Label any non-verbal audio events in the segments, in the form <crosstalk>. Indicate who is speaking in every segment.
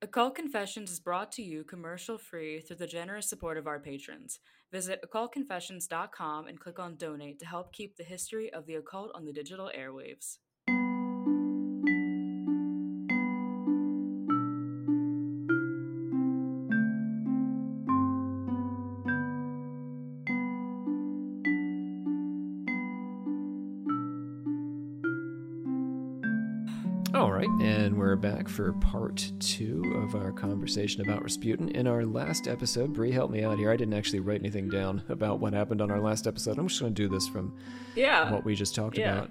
Speaker 1: Occult Confessions is brought to you commercial free through the generous support of our patrons. Visit occultconfessions.com and click on donate to help keep the history of the occult on the digital airwaves.
Speaker 2: Back for part two of our conversation about Rasputin. In our last episode, Bree helped me out here. I didn't actually write anything down about what happened on our last episode. I'm just going to do this from
Speaker 1: Yeah.
Speaker 2: what we just talked
Speaker 1: yeah.
Speaker 2: about.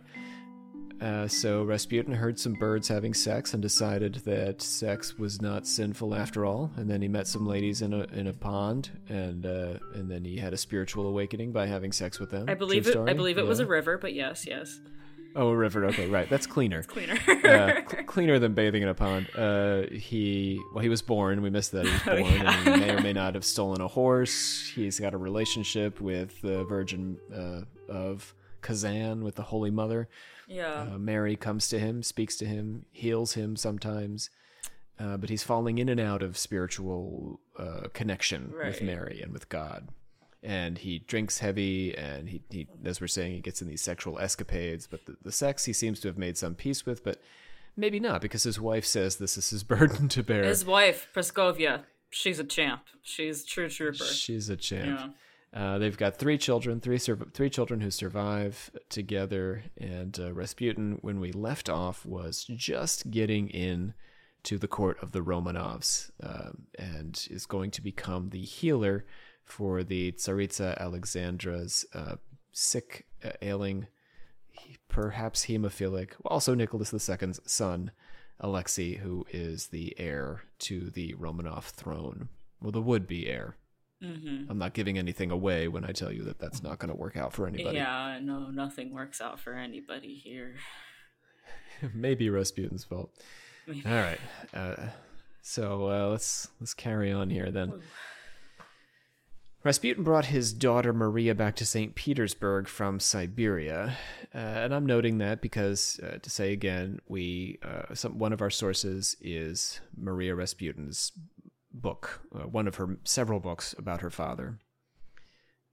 Speaker 2: Uh, so Rasputin heard some birds having sex and decided that sex was not sinful after all. And then he met some ladies in a in a pond, and uh, and then he had a spiritual awakening by having sex with them.
Speaker 1: I believe
Speaker 2: True
Speaker 1: it. I believe it was a river, but yes, yes,
Speaker 2: oh a river. Okay, right. That's <laughs> cleaner.
Speaker 1: cleaner.
Speaker 2: uh, cl- <laughs> cleaner than bathing in a pond. Uh, he well, he was born. We missed that he was
Speaker 1: Oh,
Speaker 2: born,
Speaker 1: yeah.
Speaker 2: and he may or may not <laughs> have stolen a horse. He's got a relationship with the Virgin uh, of Kazan, with the Holy Mother.
Speaker 1: yeah.
Speaker 2: Uh, Mary comes to him, speaks to him, heals him sometimes. Uh, but he's falling in and out of spiritual uh, connection with Mary and with God. And he drinks heavy, and he, he, as we're saying, he gets in these sexual escapades. But the, the sex he seems to have made some peace with, but maybe not, because his wife says this is his <laughs> burden to bear.
Speaker 1: His wife, Praskovia, she's a champ. She's a true trooper.
Speaker 2: She's a champ.
Speaker 1: Yeah.
Speaker 2: Uh, they've got three children, three sur- three children who survive together. And uh, Rasputin, when we left off, was just getting in to the court of the Romanovs, um, and is going to become the healer for the Tsaritsa Alexandra's uh, sick, uh, ailing, he- perhaps hemophilic, also Nicholas II's son, Alexei, who is the heir to the Romanov throne. Well, the would-be heir.
Speaker 1: Mm-hmm.
Speaker 2: I'm not giving anything away when I tell you that that's not going to work out for anybody.
Speaker 1: Yeah, no, nothing works out for anybody here. <laughs>
Speaker 2: Maybe Rasputin's fault.
Speaker 1: Maybe.
Speaker 2: All right. Uh, so uh, let's let's carry on here then. Rasputin brought his daughter Maria back to St. Petersburg from Siberia, uh, and I'm noting that because uh, to say again, we uh, some one of our sources is Maria Rasputin's book, uh, one of her several books about her father.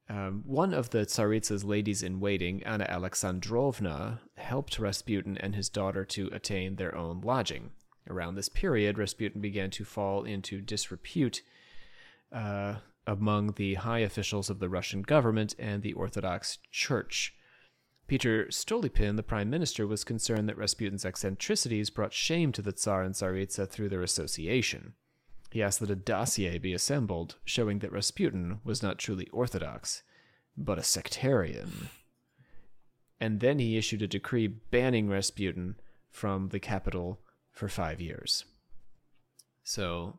Speaker 2: Um, one of the Tsaritsa's ladies in waiting, Anna Alexandrovna, helped Rasputin and his daughter to attain their own lodging. Around this period, Rasputin began to fall into disrepute uh, among the high officials of the Russian government and the Orthodox Church. Peter Stolypin, the prime minister, was concerned that Rasputin's eccentricities brought shame to the Tsar and Tsaritsa through their association. He asked that a dossier be assembled showing that Rasputin was not truly Orthodox, but a sectarian. And then he issued a decree banning Rasputin from the capital for five years. So,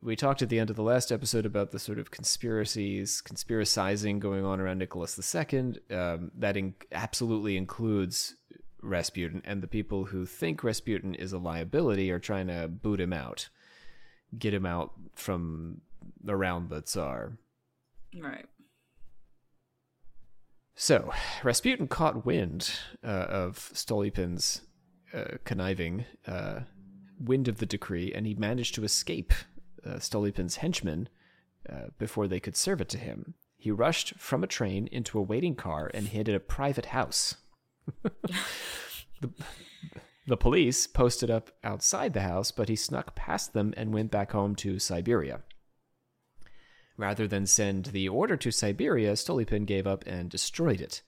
Speaker 2: we talked at the end of the last episode about the sort of conspiracies, conspiracizing going on around Nicholas II. Um, that in- absolutely includes Rasputin, and the people who think Rasputin is a liability are trying to boot him out, get him out from around the Tsar.
Speaker 1: Right.
Speaker 2: So, Rasputin caught wind uh, of Stolypin's uh, conniving, uh, wind of the decree, and he managed to escape uh, Stolypin's henchmen uh, before they could serve it to him. He rushed from a train into a waiting car and hid at a private house. <laughs> the, the police posted up outside the house, but he snuck past them and went back home to Siberia. Rather than send the order to Siberia, Stolypin gave up and destroyed it.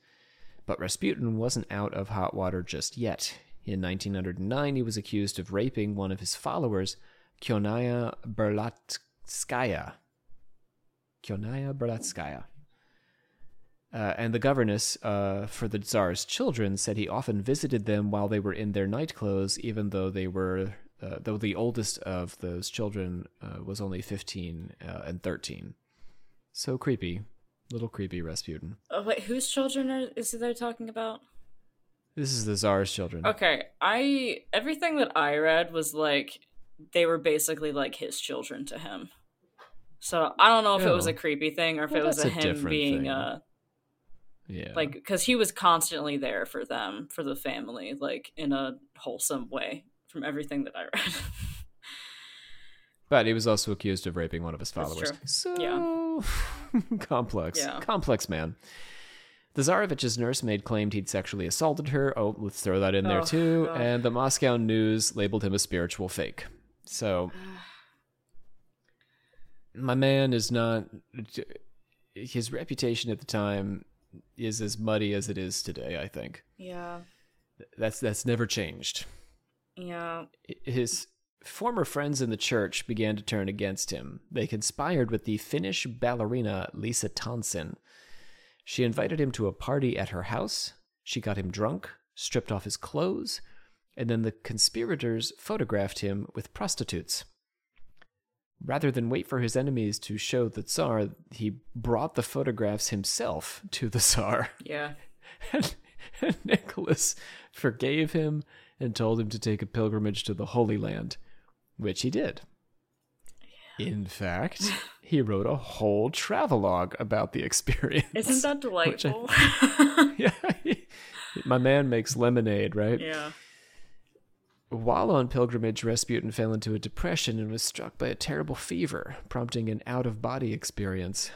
Speaker 2: But Rasputin wasn't out of hot water just yet. In 1909, he was accused of raping one of his followers, Kyonaya Berlatskaya. Kyonaya Berlatskaya. Uh, and the governess uh, for the Tsar's children said he often visited them while they were in their night clothes, even though they were, uh, though the oldest of those children uh, was only 15 uh, and 13. So creepy. Little creepy Rasputin.
Speaker 1: Oh, wait, whose children are is they talking about?
Speaker 2: This is the Tsar's children.
Speaker 1: Okay, I everything that I read was like they were basically like his children to him. So I don't know if it was
Speaker 2: Oh.
Speaker 1: a creepy thing or if
Speaker 2: Well,
Speaker 1: it was a
Speaker 2: a
Speaker 1: him being
Speaker 2: thing.
Speaker 1: uh
Speaker 2: Yeah.
Speaker 1: like because he was constantly there for them for the family like in a wholesome way from everything that I read. <laughs>
Speaker 2: But he was also accused of raping one of his followers. So
Speaker 1: Yeah. <laughs>
Speaker 2: complex.
Speaker 1: Yeah.
Speaker 2: Complex man. The Tsarevich's nursemaid claimed he'd sexually assaulted her. Oh, let's throw that in there
Speaker 1: Oh,
Speaker 2: too.
Speaker 1: God.
Speaker 2: And the Moscow News labeled him a spiritual fake. So <sighs> my man is not his reputation at the time is as muddy as it is today, I think.
Speaker 1: Yeah.
Speaker 2: That's that's never changed.
Speaker 1: Yeah.
Speaker 2: his former friends in the church began to turn against him. They conspired with the Finnish ballerina Lisa Tonsin. She invited him to a party at her house. She got him drunk, stripped off his clothes, and then the conspirators photographed him with prostitutes. Rather than wait for his enemies to show the Tsar, he brought the photographs himself to the Tsar.
Speaker 1: Yeah. <laughs>
Speaker 2: And, and Nicholas forgave him and told him to take a pilgrimage to the Holy Land, which he did. In fact, <laughs> he wrote a whole travelogue about the experience.
Speaker 1: Isn't that <laughs>
Speaker 2: Which I-
Speaker 1: delightful?
Speaker 2: yeah, my man makes lemonade, right?
Speaker 1: yeah.
Speaker 2: While on pilgrimage, Rasputin fell into a depression and was struck by a terrible fever, prompting an out of body experience.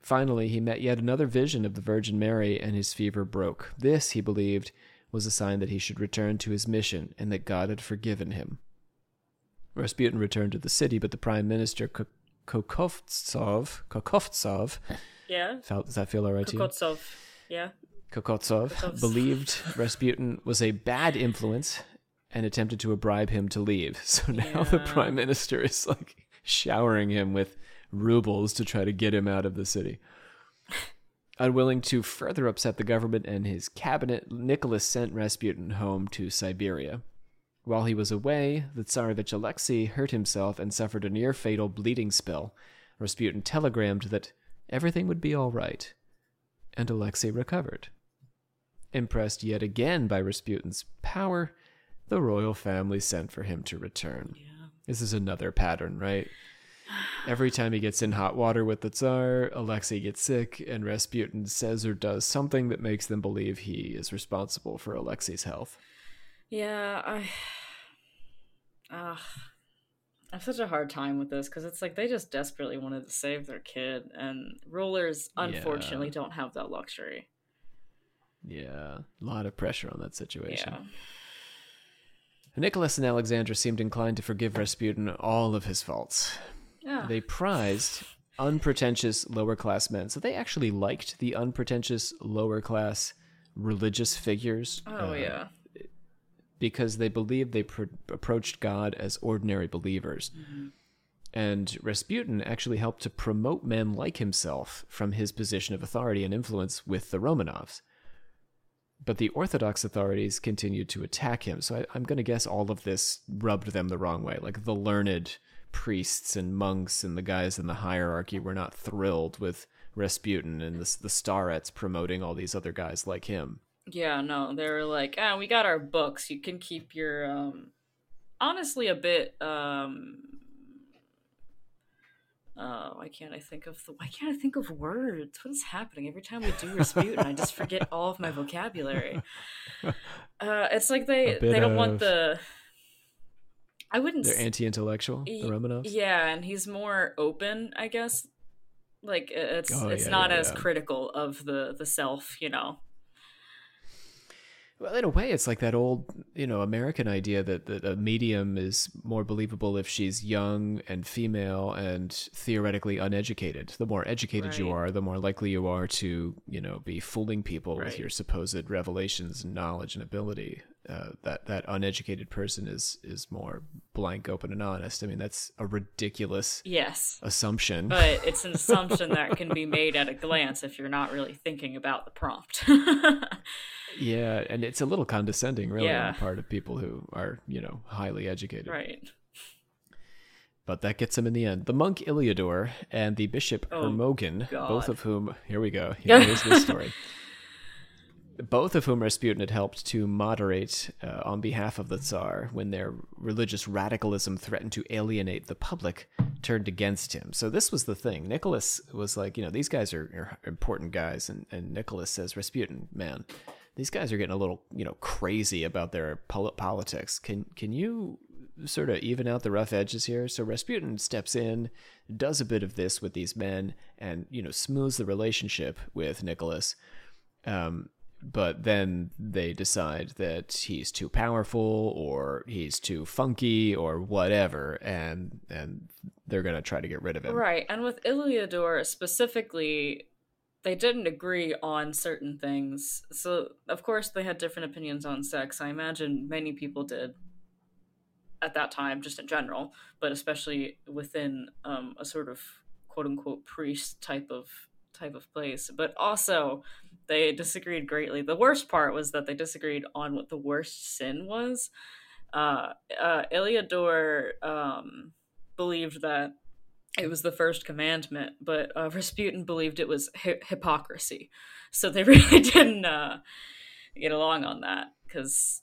Speaker 2: Finally, he met yet another vision of the Virgin Mary, and his fever broke. This, he believed, was a sign that he should return to his mission and that God had forgiven him. Rasputin returned to the city, but the prime minister, Ko- Kokovtsov, Kokovtsov, <laughs>
Speaker 1: Yeah.
Speaker 2: felt, does that feel all right to you?
Speaker 1: Yeah.
Speaker 2: Kokotsov
Speaker 1: Kokotsov.
Speaker 2: believed Rasputin was a bad <laughs> influence and attempted to bribe him to leave. <laughs> So now the prime minister is like showering him with rubles to try to get him out of the city. Unwilling to further upset the government and his cabinet, Nicholas sent Rasputin home to Siberia. While he was away, the Tsarevich Alexei hurt himself and suffered a near fatal bleeding spell. Rasputin telegrammed that everything would be all right, and Alexei recovered. Impressed yet again by Rasputin's power, the royal family sent for him to return.
Speaker 1: Yeah.
Speaker 2: This is another pattern, right? <sighs> Every time he gets in hot water with the Tsar, Alexei gets sick, and Rasputin says or does something that makes them believe he is responsible for Alexei's health.
Speaker 1: Yeah, I. <sighs> Ugh. I have such a hard time with this because it's like they just desperately wanted to save their kid, and rulers unfortunately
Speaker 2: Yeah.
Speaker 1: don't have that luxury.
Speaker 2: Yeah, a lot of pressure on that situation.
Speaker 1: Yeah.
Speaker 2: Nicholas and Alexandra seemed inclined to forgive Rasputin all of his faults.
Speaker 1: Yeah.
Speaker 2: They prized unpretentious lower class men. So they actually liked the unpretentious lower class religious figures.
Speaker 1: oh
Speaker 2: uh,
Speaker 1: yeah.
Speaker 2: Because they believed they pr- approached God as ordinary believers. And Rasputin actually helped to promote men like himself from his position of authority and influence with the Romanovs. But the Orthodox authorities continued to attack him. So I, I'm going to guess all of this rubbed them the wrong way. Like the learned priests and monks and the guys in the hierarchy were not thrilled with Rasputin and the, the starets promoting all these other guys like him.
Speaker 1: Yeah, no, they were like, ah, we got our books. You can keep your um honestly a bit um uh why can't I think of the why can't I think of words? What is happening? Every time we do Rasputin, I just forget all of my vocabulary. <laughs> Uh it's like they they don't want the I wouldn't
Speaker 2: They're
Speaker 1: s-
Speaker 2: anti intellectual, the Romanovs?
Speaker 1: Yeah, and he's more open, I guess. Like it's
Speaker 2: Oh,
Speaker 1: it's
Speaker 2: yeah,
Speaker 1: not
Speaker 2: yeah,
Speaker 1: as
Speaker 2: yeah.
Speaker 1: critical of the the self, you know.
Speaker 2: Well, in a way, it's like that old, you know, American idea that, that a medium is more believable if she's young and female and theoretically uneducated. The more educated you are, the more likely you are to, you know, be fooling people with your supposed revelations and knowledge and ability. Uh, that that uneducated person is is more blank, open, and honest. I mean, that's a ridiculous
Speaker 1: Yes.
Speaker 2: assumption.
Speaker 1: but it's an assumption that can be <laughs> made at a glance if you're not really thinking about the prompt. <laughs>
Speaker 2: yeah, and it's a little condescending, really, on the part of people who are, you know, highly educated.
Speaker 1: right.
Speaker 2: But that gets him in the end. The monk Iliodor and the bishop
Speaker 1: Oh,
Speaker 2: Hermogen,
Speaker 1: God.
Speaker 2: both of whom, here we go, <laughs> here's this story. Both of whom Rasputin had helped to moderate uh, on behalf of the Tsar when their religious radicalism threatened to alienate the public, turned against him. So this was the thing. Nicholas was like, you know, these guys are, are important guys. And, and Nicholas says, Rasputin, man, these guys are getting a little, you know, crazy about their politics. Can, can you sort of even out the rough edges here. So Rasputin steps in, does a bit of this with these men, and you know smooths the relationship with Nicholas. Um, but then they decide that he's too powerful or he's too funky or whatever and and they're going to try to get rid of him.
Speaker 1: Right. And with Iliodor specifically, they didn't agree on certain things. So, of course, they had different opinions on sex. I imagine many people did at that time, just in general, but especially within um, a sort of quote unquote priest type of type of place. But also, they disagreed greatly. The worst part was that they disagreed on what the worst sin was. Uh, uh, Iliodor um, believed that it was the first commandment, but uh, Rasputin believed it was hi- hypocrisy. So they <laughs> really didn't uh, get along on that because,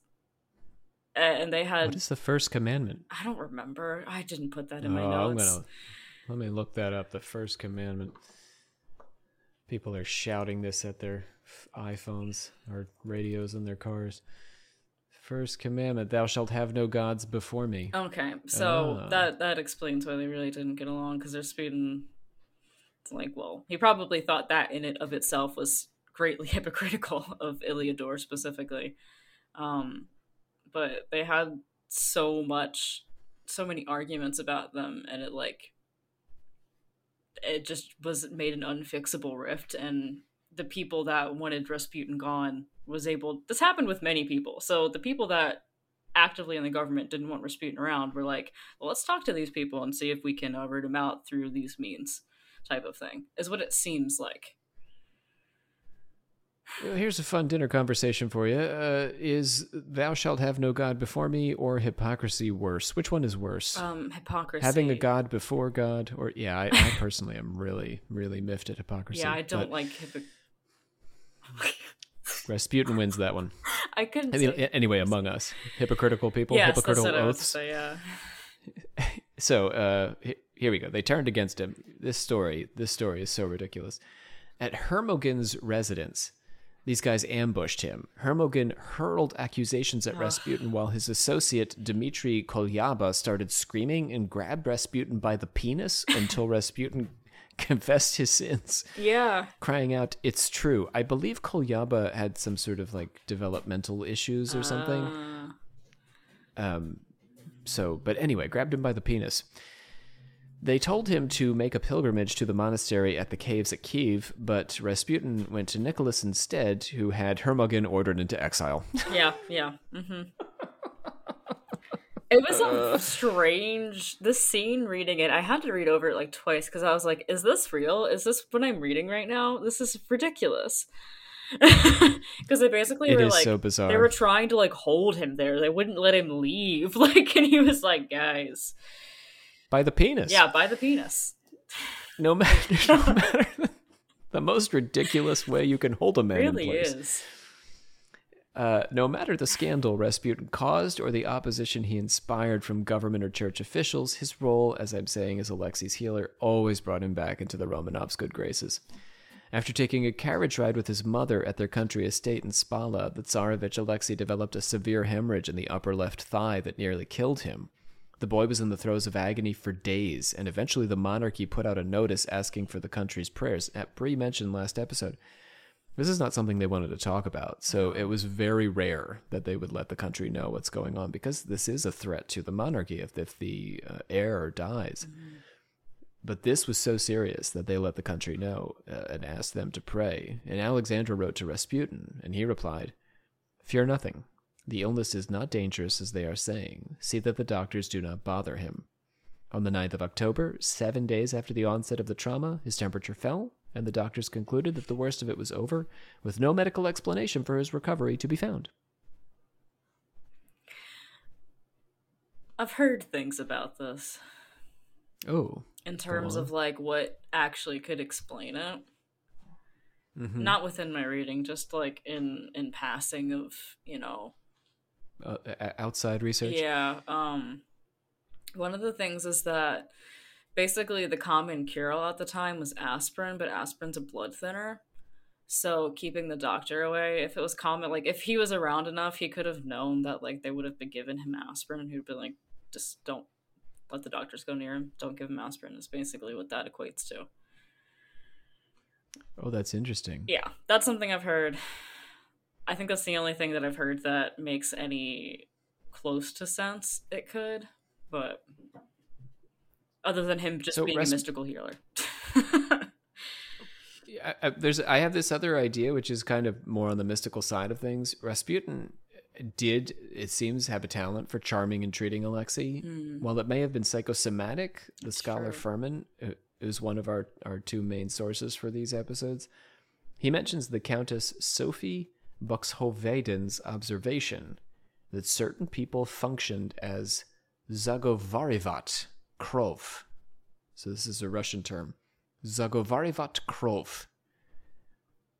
Speaker 1: and they had.
Speaker 2: What is the first commandment?
Speaker 1: I don't remember. I didn't put that in my
Speaker 2: Oh, I'm
Speaker 1: notes.
Speaker 2: gonna let me look that up. The first commandment. People are shouting this at their iPhones or radios in their cars. First commandment: Thou shalt have no gods before me.
Speaker 1: Okay, so
Speaker 2: Ah.
Speaker 1: that that explains why they really didn't get along because Rasputin. It's like, well, he probably thought that in it of itself was greatly <laughs> hypocritical of Iliodor specifically, um, but they had so much, so many arguments about them, and it like, it just was made an unfixable rift, and the people that wanted Rasputin gone was able. This happened with many people, so the people that actively in the government didn't want Rasputin around were like, well, let's talk to these people and see if we can uh, root him out through these means, type of thing, is what it seems like.
Speaker 2: Well, Here's a fun dinner conversation for you. Uh, is "Thou shalt have no god before me" or hypocrisy worse? Which one is worse?
Speaker 1: Um, hypocrisy.
Speaker 2: Having a god before God, or yeah, I, I <laughs> personally am really, really miffed at hypocrisy.
Speaker 1: Yeah, I don't
Speaker 2: but
Speaker 1: like hypoc. <laughs>
Speaker 2: Rasputin wins that one.
Speaker 1: I couldn't. Say-
Speaker 2: anyway, among us, hypocritical people,
Speaker 1: yes, that's
Speaker 2: hypocritical
Speaker 1: what I was
Speaker 2: oaths.
Speaker 1: say. Yeah. <laughs>
Speaker 2: So uh, here we go. They turned against him. This story, this story is so ridiculous. At Hermogen's residence, these guys ambushed him. Hermogen hurled accusations at Rasputin while his associate Dmitry Kolyaba started screaming and grabbed Rasputin by the penis until <laughs> Rasputin <laughs> confessed his sins,
Speaker 1: Yeah.
Speaker 2: crying out, "It's true." I believe Kolyaba had some sort of like developmental issues or something.
Speaker 1: Uh,
Speaker 2: Um, so, but anyway, grabbed him by the penis. They told him to make a pilgrimage to the monastery at the caves at Kiev, but Rasputin went to Nicholas instead, who had Hermogen ordered into exile. <laughs>
Speaker 1: yeah. Yeah. Mm hmm It was a uh. strange. This scene reading it, I had to read over it like twice because I was like, "Is this real? Is this what I'm reading right now? This is ridiculous." <laughs> Because they basically
Speaker 2: It
Speaker 1: were like,
Speaker 2: so bizarre.
Speaker 1: they were trying to like hold him there. They wouldn't let him leave. <laughs> Like, and he was like, "Guys,
Speaker 2: by the penis.
Speaker 1: yeah, by the penis."
Speaker 2: No matter, <laughs> no matter the most ridiculous way you can hold a man
Speaker 1: really
Speaker 2: in place.
Speaker 1: is.
Speaker 2: Uh, no matter the scandal Rasputin caused or the opposition he inspired from government or church officials, his role, as I'm saying, as Alexei's healer always brought him back into the Romanovs' good graces. After taking a carriage ride with his mother at their country estate in Spala, the Tsarevich Alexei developed a severe hemorrhage in the upper left thigh that nearly killed him. The boy was in the throes of agony for days, and eventually the monarchy put out a notice asking for the country's prayers. At Bree mentioned last episode, this is not something they wanted to talk about. So it was very rare that they would let the country know what's going on because this is a threat to the monarchy if, if the uh, heir dies. But this was so serious that they let the country know uh, and asked them to pray. And Alexandra wrote to Rasputin, and he replied, Fear nothing. The illness is not dangerous as they are saying. See that the doctors do not bother him. On the 9th of October, seven days after the onset of the trauma, his temperature fell, and the doctors concluded that the worst of it was over, with no medical explanation for his recovery to be found.
Speaker 1: I've heard things about this
Speaker 2: Oh.
Speaker 1: in terms of like what actually could explain it.
Speaker 2: mhm.
Speaker 1: Not within my reading, just like in in passing of you know
Speaker 2: Uh, outside research?
Speaker 1: Yeah. Um, one of the things is that basically the common cure all at the time was aspirin, but aspirin's a blood thinner. So keeping the doctor away, if it was common, like if he was around enough, he could have known that like they would have been giving him aspirin, and he'd been like, just don't let the doctors go near him. Don't give him aspirin. Is basically what that equates to.
Speaker 2: Oh, that's interesting.
Speaker 1: Yeah, that's something I've heard. I think that's the only thing that I've heard that makes any close to sense. It could, but other than him just
Speaker 2: So
Speaker 1: being a mystical healer.
Speaker 2: I, I, there's I have this other idea which is kind of more on the mystical side of things. Rasputin did it seems have a talent for charming and treating Alexei. Hmm. While it may have been psychosomatic, the scholar
Speaker 1: Sure.
Speaker 2: Fuhrmann, who is one of our our two main sources for these episodes, he mentions the Countess Sophie Buxhoeveden's observation that certain people functioned as zagovarivat krov. So this is a Russian term. Zagovarivat krov.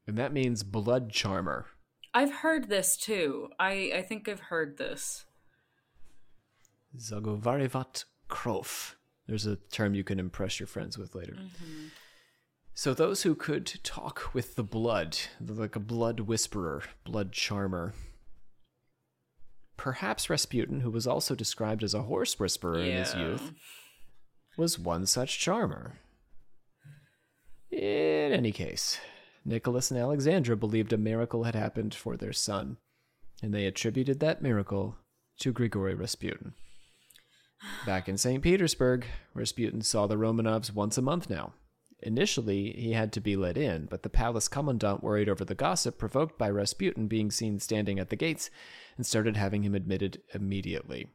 Speaker 2: And that means blood charmer.
Speaker 1: I've heard this too. I I think I've heard this.
Speaker 2: Zagovarivat krov. There's a term you can impress your friends with later. Mm-hmm. So those who could talk with the blood, like a blood whisperer, blood charmer. Perhaps Rasputin, who was also described as a horse whisperer in his youth, was one such charmer. In any case, Nicholas and Alexandra believed a miracle had happened for their son, and they attributed that miracle to Grigory Rasputin. Back in St. Petersburg, Rasputin saw the Romanovs once a month now. Initially, he had to be let in, but the palace commandant worried over the gossip provoked by Rasputin being seen standing at the gates and started having him admitted immediately.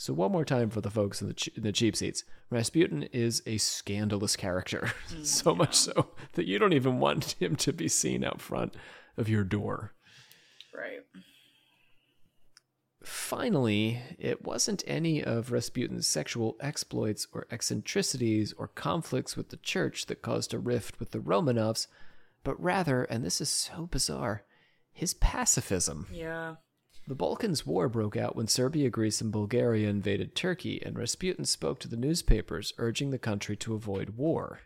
Speaker 2: So, one more time for the folks in the, ch- in the cheap seats Rasputin is a scandalous character, <laughs> mm, so much so that you don't even want him to be seen out front of your door.
Speaker 1: Right.
Speaker 2: Finally, it wasn't any of Rasputin's sexual exploits or eccentricities or conflicts with the church that caused a rift with the Romanovs, but rather, and this is so bizarre, his pacifism.
Speaker 1: Yeah.
Speaker 2: The Balkans War broke out when Serbia, Greece, and Bulgaria invaded Turkey, and Rasputin spoke to the newspapers urging the country to avoid war.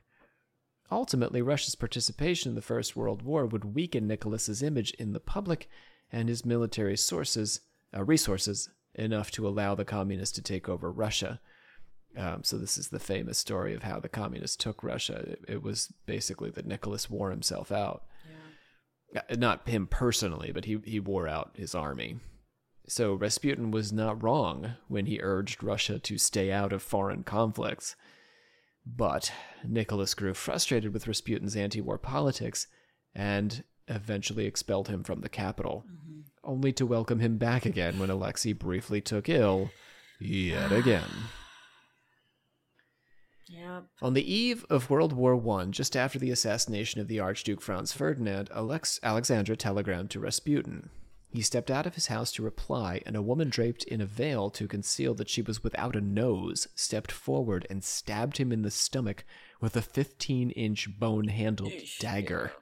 Speaker 2: Ultimately, Russia's participation in the First World War would weaken Nicholas's image in the public and his military sources, uh, resources enough to allow the communists to take over Russia. Um, so this is the famous story of how the communists took Russia. It, it was basically that Nicholas wore himself out. Uh, Not him personally, but he, he wore out his army. So Rasputin was not wrong when he urged Russia to stay out of foreign conflicts. But Nicholas grew frustrated with Rasputin's anti war politics and eventually expelled him from the capital, mm-hmm. only to welcome him back again when Alexei briefly took ill yet <sighs> again.
Speaker 1: Yep.
Speaker 2: On the eve of World War I, just after the assassination of the Archduke Franz Ferdinand, Alex- Alexandra telegrammed to Rasputin. He stepped out of his house to reply, and a woman draped in a veil to conceal that she was without a nose stepped forward and stabbed him in the stomach with a 15 inch bone handled dagger.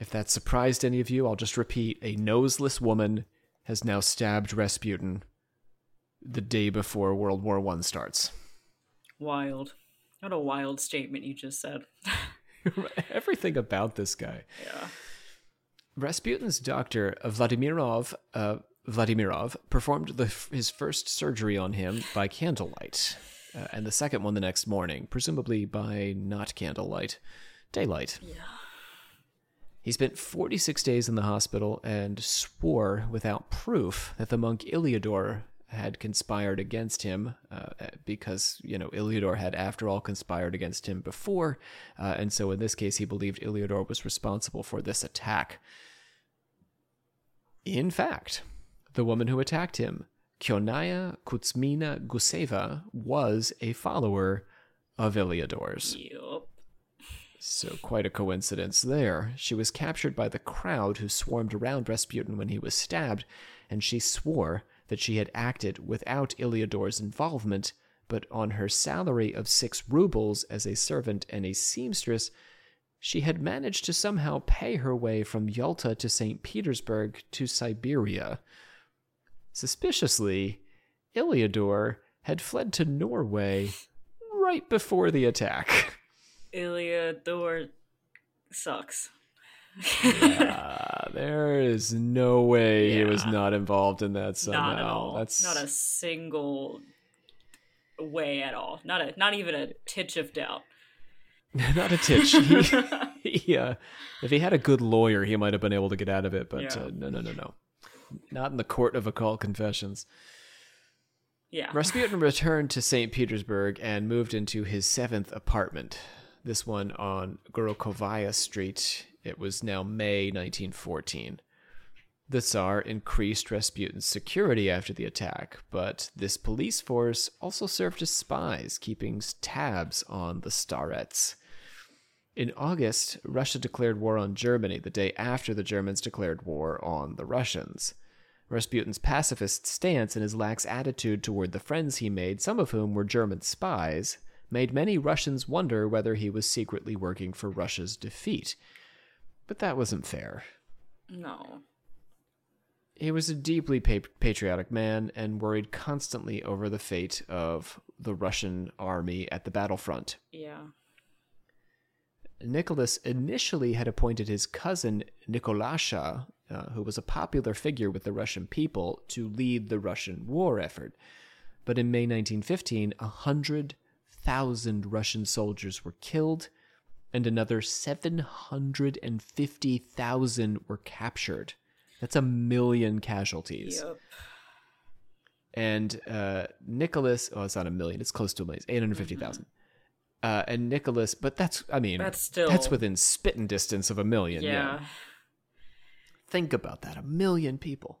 Speaker 2: If that surprised any of you, I'll just repeat a noseless woman has now stabbed Rasputin the day before World War I starts.
Speaker 1: Wild. What a wild statement you just said. <laughs> <laughs>
Speaker 2: Everything about this guy.
Speaker 1: yeah.
Speaker 2: Rasputin's doctor, Vladimirov, uh, Vladimirov performed the, his first surgery on him by candlelight, uh, and the second one the next morning, presumably by not candlelight, daylight.
Speaker 1: Yeah.
Speaker 2: He spent 46 days in the hospital and swore without proof that the monk Iliodor had conspired against him uh, because, you know, Iliodor had, after all, conspired against him before. Uh, and so in this case, he believed Iliodor was responsible for this attack. In fact, the woman who attacked him, Kionaya Kuzmina Guseva, was a follower of Iliodor's.
Speaker 1: Yup.
Speaker 2: So, quite a coincidence there. She was captured by the crowd who swarmed around Rasputin when he was stabbed, and she swore that she had acted without Iliodor's involvement, but on her salary of six rubles as a servant and a seamstress, she had managed to somehow pay her way from Yalta to St. Petersburg to Siberia. Suspiciously, Iliodor had fled to Norway right before the attack.
Speaker 1: Iliodor sucks.
Speaker 2: Yeah, there is no way he was not involved in that somehow.
Speaker 1: not at all.
Speaker 2: That's
Speaker 1: Not a single way at all. Not a not even a titch of doubt. <laughs>
Speaker 2: not a titch. <laughs> He, he, uh, if he had a good lawyer, he might have been able to get out of it. But
Speaker 1: Yeah.
Speaker 2: uh, no, no, no, no, not in the court of occult confessions.
Speaker 1: Yeah.
Speaker 2: Rasputin <laughs> returned to St. Petersburg and moved into his seventh apartment. This one on Gorokhovaya Street. It was now May 1914. The Tsar increased Rasputin's security after the attack, but this police force also served as spies, keeping tabs on the Starets. In August, Russia declared war on Germany the day after the Germans declared war on the Russians. Rasputin's pacifist stance and his lax attitude toward the friends he made, some of whom were German spies, made many Russians wonder whether he was secretly working for Russia's defeat. But that wasn't fair.
Speaker 1: No.
Speaker 2: He was a deeply pa- patriotic man and worried constantly over the fate of the Russian army at the battlefront.
Speaker 1: Yeah.
Speaker 2: Nicholas initially had appointed his cousin Nikolasha, uh, who was a popular figure with the Russian people, to lead the Russian war effort. But in May 1915, a 100,000 Russian soldiers were killed, and another 750,000 were captured. That's a million casualties.
Speaker 1: Yep.
Speaker 2: And uh, Nicholas, oh, it's not a million, it's close to a million, 850,000. Uh, and Nicholas, but that's, I mean,
Speaker 1: That's still-
Speaker 2: that's within spitting distance of a million.
Speaker 1: Yeah.
Speaker 2: yeah. Think about that a million people.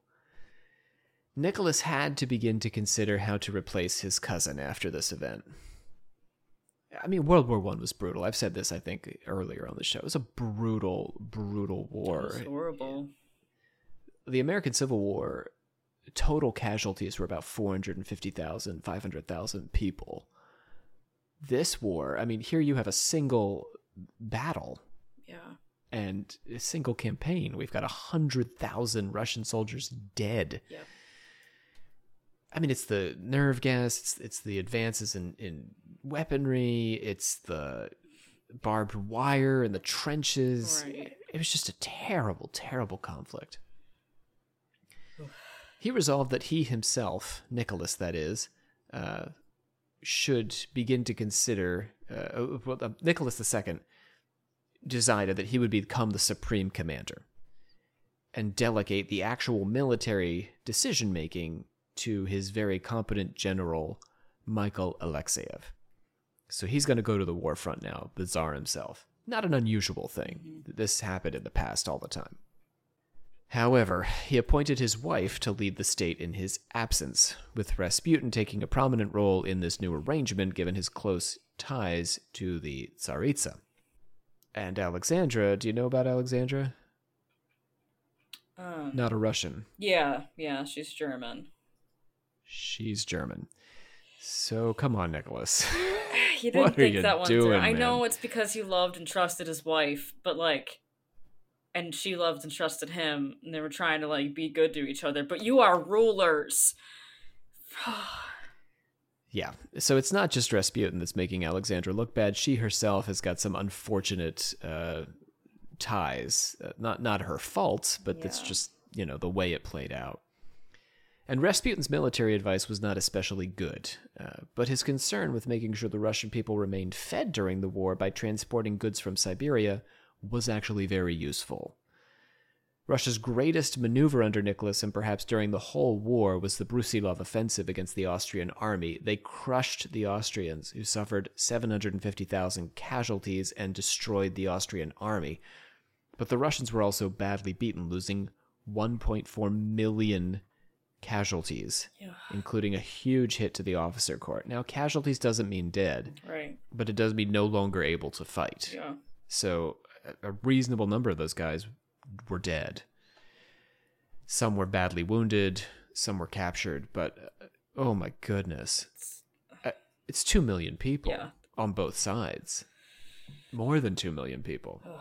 Speaker 2: Nicholas had to begin to consider how to replace his cousin after this event. I mean, World War One was brutal. I've said this, I think, earlier on the show. It was a brutal, brutal war.
Speaker 1: It's horrible.
Speaker 2: The American Civil War, total casualties were about 450,000, 500,000 people. This war, I mean, here you have a single battle
Speaker 1: Yeah.
Speaker 2: and a single campaign. We've got 100,000 Russian soldiers dead.
Speaker 1: Yep.
Speaker 2: I mean, it's the nerve gas, it's, it's the advances in, in weaponry, it's the barbed wire and the trenches.
Speaker 1: Right.
Speaker 2: It was just a terrible, terrible conflict. He resolved that he himself, Nicholas, that is, uh, should begin to consider. Uh, well, uh, Nicholas II decided that he would become the supreme commander and delegate the actual military decision making to his very competent general, Michael Alexeyev. So he's going to go to the war front now, the Tsar himself. Not an unusual thing. This happened in the past all the time. However, he appointed his wife to lead the state in his absence, with Rasputin taking a prominent role in this new arrangement given his close ties to the Tsaritsa. And Alexandra, do you know about Alexandra?
Speaker 1: Um,
Speaker 2: Not a Russian.
Speaker 1: Yeah, yeah, she's German.
Speaker 2: She's German. So come on, Nicholas. <laughs> What
Speaker 1: didn't
Speaker 2: are
Speaker 1: think
Speaker 2: you
Speaker 1: that one through.
Speaker 2: doing,
Speaker 1: I know it's because he loved and trusted his wife, but like, and she loved and trusted him, and they were trying to like be good to each other. But you are rulers. <sighs>
Speaker 2: Yeah. So it's not just Rasputin that's making Alexandra look bad. She herself has got some unfortunate uh, ties. Uh, not not her fault, but it's just you know the way it played out. And Rasputin's military advice was not especially good, uh, but his concern with making sure the Russian people remained fed during the war by transporting goods from Siberia was actually very useful. Russia's greatest maneuver under Nicholas and perhaps during the whole war was the Brusilov offensive against the Austrian army. They crushed the Austrians, who suffered 750,000 casualties and destroyed the Austrian army. But the Russians were also badly beaten, losing 1.4 million casualties,
Speaker 1: Yeah.
Speaker 2: including a huge hit to the officer court. Now, casualties doesn't mean dead,
Speaker 1: Right.
Speaker 2: but it does mean no longer able to fight.
Speaker 1: Yeah.
Speaker 2: So a reasonable number of those guys were dead. Some were badly wounded, some were captured, but uh, oh my goodness. Uh, It's 2 million people
Speaker 1: Yeah.
Speaker 2: on both sides. More than 2 million people. <sighs>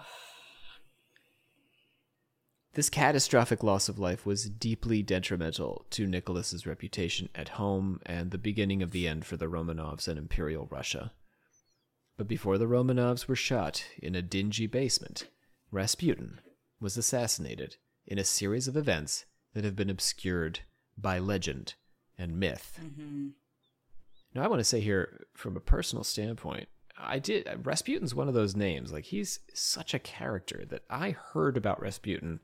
Speaker 2: This catastrophic loss of life was deeply detrimental to Nicholas's reputation at home and the beginning of the end for the Romanovs and Imperial Russia. But before the Romanovs were shot in a dingy basement, Rasputin was assassinated in a series of events that have been obscured by legend and myth.
Speaker 1: Mm-hmm.
Speaker 2: Now, I want to say here, from a personal standpoint, I did. Rasputin's one of those names. Like, he's such a character that I heard about Rasputin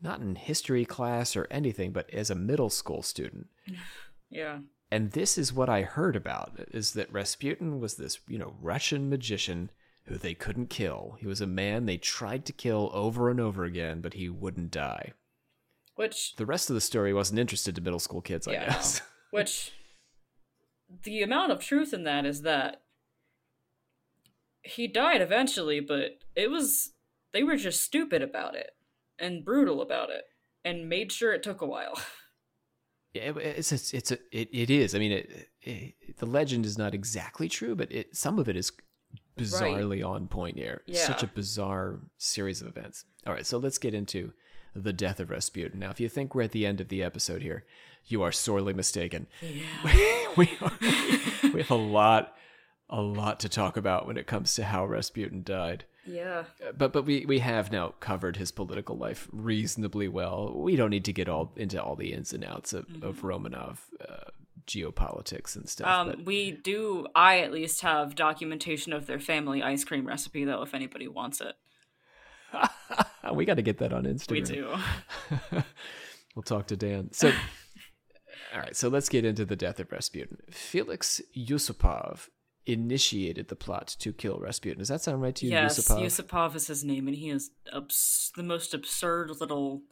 Speaker 2: not in history class or anything, but as a middle school student. <laughs>
Speaker 1: Yeah.
Speaker 2: And this is what I heard about is that Rasputin was this, you know, Russian magician who they couldn't kill. He was a man they tried to kill over and over again, but he wouldn't die.
Speaker 1: Which
Speaker 2: The rest of the story wasn't interested to middle school kids, I
Speaker 1: Yeah,
Speaker 2: guess. <laughs>
Speaker 1: which the amount of truth in that is that he died eventually, but it was they were just stupid about it and brutal about it and made sure it took a while. <laughs>
Speaker 2: Yeah, it- it's it's, it's a, it, it is. I mean, it, it, the legend is not exactly true, but it some of it is bizarrely on point here. It's Such a bizarre series of events. All right, so let's get into the death of Rasputin. Now, if you think we're at the end of the episode here, you are sorely mistaken.
Speaker 1: Yeah. <laughs>
Speaker 2: we are, we have a lot a lot to talk about when it comes to how Rasputin died.
Speaker 1: Yeah.
Speaker 2: Uh, But but we we have now covered his political life reasonably well. We don't need to get all into all the ins and outs of, of Romanov uh, geopolitics and stuff.
Speaker 1: Um, we do. I at least have documentation of their family ice cream recipe, though. If anybody wants it, <laughs>
Speaker 2: we got to get that on Instagram.
Speaker 1: we do. <laughs>
Speaker 2: we'll talk to Dan. So, <laughs> all right. So let's get into the death of Rasputin. Felix Yusupov initiated the plot to kill Rasputin. Does that sound right to you,
Speaker 1: yes,
Speaker 2: Yusupov?
Speaker 1: Yusupov is his name, and he is abs- the most absurd little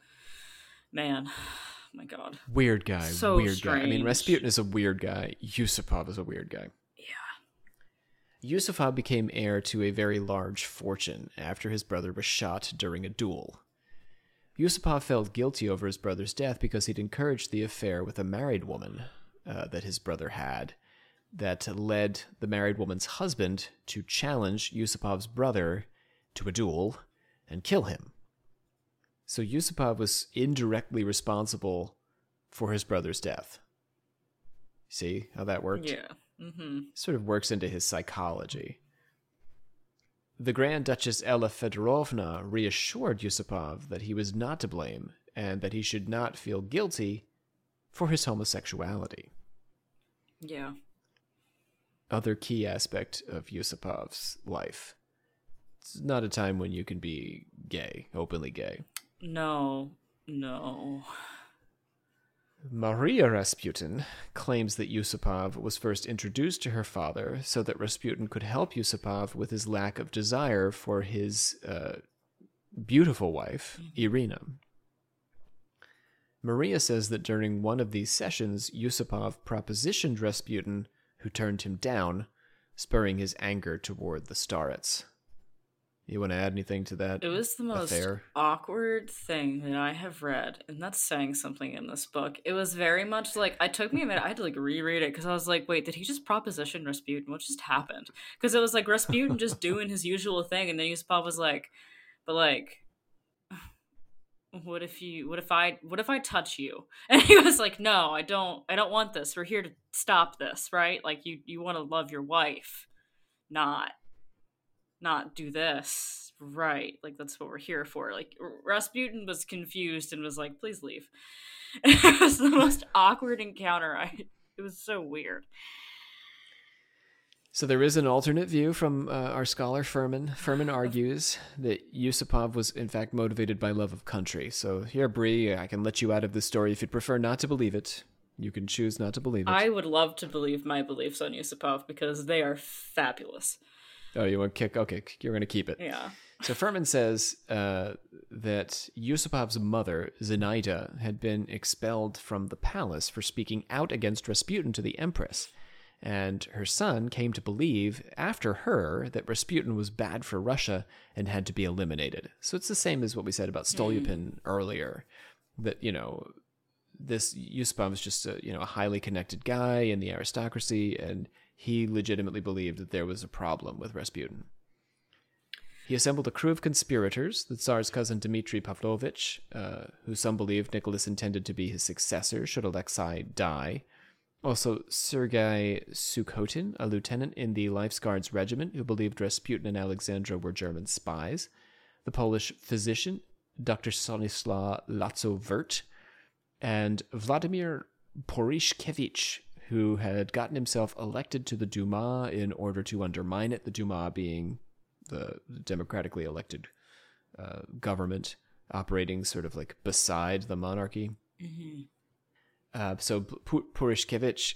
Speaker 1: man. <sighs> my God.
Speaker 2: Weird guy.
Speaker 1: So
Speaker 2: weird guy. I mean. Rasputin is a weird guy. Yusupov is a weird guy.
Speaker 1: Yeah.
Speaker 2: Yusupov became heir to a very large fortune after his brother was shot during a duel. Yusupov felt guilty over his brother's death because he'd encouraged the affair with a married woman uh, that his brother had, that led the married woman's husband to challenge Yusupov's brother to a duel and kill him. So Yusupov was indirectly responsible for his brother's death. See how that worked?
Speaker 1: Yeah. Mm-hmm.
Speaker 2: sort of works into his psychology. The Grand Duchess Ella Fedorovna reassured Yusupov that he was not to blame and that he should not feel guilty for his homosexuality.
Speaker 1: Yeah.
Speaker 2: Other key aspect of Yusupov's life. It's not a time when you can be gay, openly gay.
Speaker 1: No. No.
Speaker 2: Maria Rasputin claims that Yusupov was first introduced to her father so that Rasputin could help Yusupov with his lack of desire for his uh, beautiful wife, Irina. Maria says that during one of these sessions, Yusupov propositioned Rasputin, who turned him down, spurring his anger toward the starets. You want to add anything to that?
Speaker 1: It was the most
Speaker 2: affair?
Speaker 1: awkward thing that I have read, and that's saying something in this book. It was very much like I took me a minute. I had to like reread it because I was like, "Wait, did he just proposition Rasputin? What just happened?" Because it was like Rasputin just <laughs> doing his usual thing, and then Yusupov was like, "But like, what if you? What if I? What if I touch you?" <laughs> And he was like, "No, I don't. I don't want this. We're here to stop this, right? Like you, you want to love your wife, not." not do this right like that's what we're here for like rasputin was confused and was like please leave <laughs> it was the most awkward encounter i it was so weird
Speaker 2: So there is an alternate view from uh, our scholar Fuhrmann. Fuhrmann argues that Yusupov was in fact motivated by love of country. So here, Bree, I can let you out of this story if you'd prefer not to believe it. You can choose not to believe it.
Speaker 1: i would love to believe my beliefs on yusupov because they are fabulous
Speaker 2: Oh, you want to kick? Okay, you're going to keep it.
Speaker 1: yeah
Speaker 2: So Fuhrmann says uh, that Yusupov's mother, Zenaida, had been expelled from the palace for speaking out against Rasputin to the empress. And her son came to believe, after her, that Rasputin was bad for Russia and had to be eliminated. So it's the same as what we said about Stolypin earlier. That, you know, this Yusupov is just a you know a highly connected guy in the aristocracy, and he legitimately believed that there was a problem with Rasputin. He assembled a crew of conspirators, the Tsar's cousin Dmitry Pavlovich, uh, who some believed Nicholas intended to be his successor should Alexei die. Also, Sergei Sukhotin, a lieutenant in the Life's Guards regiment who believed Rasputin and Alexandra were German spies. The Polish physician Dr. Stanislaw Latso and Vladimir Purishkevich, who had gotten himself elected to the Duma in order to undermine it, the Duma being the democratically elected uh, government operating sort of like beside the monarchy. Mm-hmm. Uh, so P- Purishkevich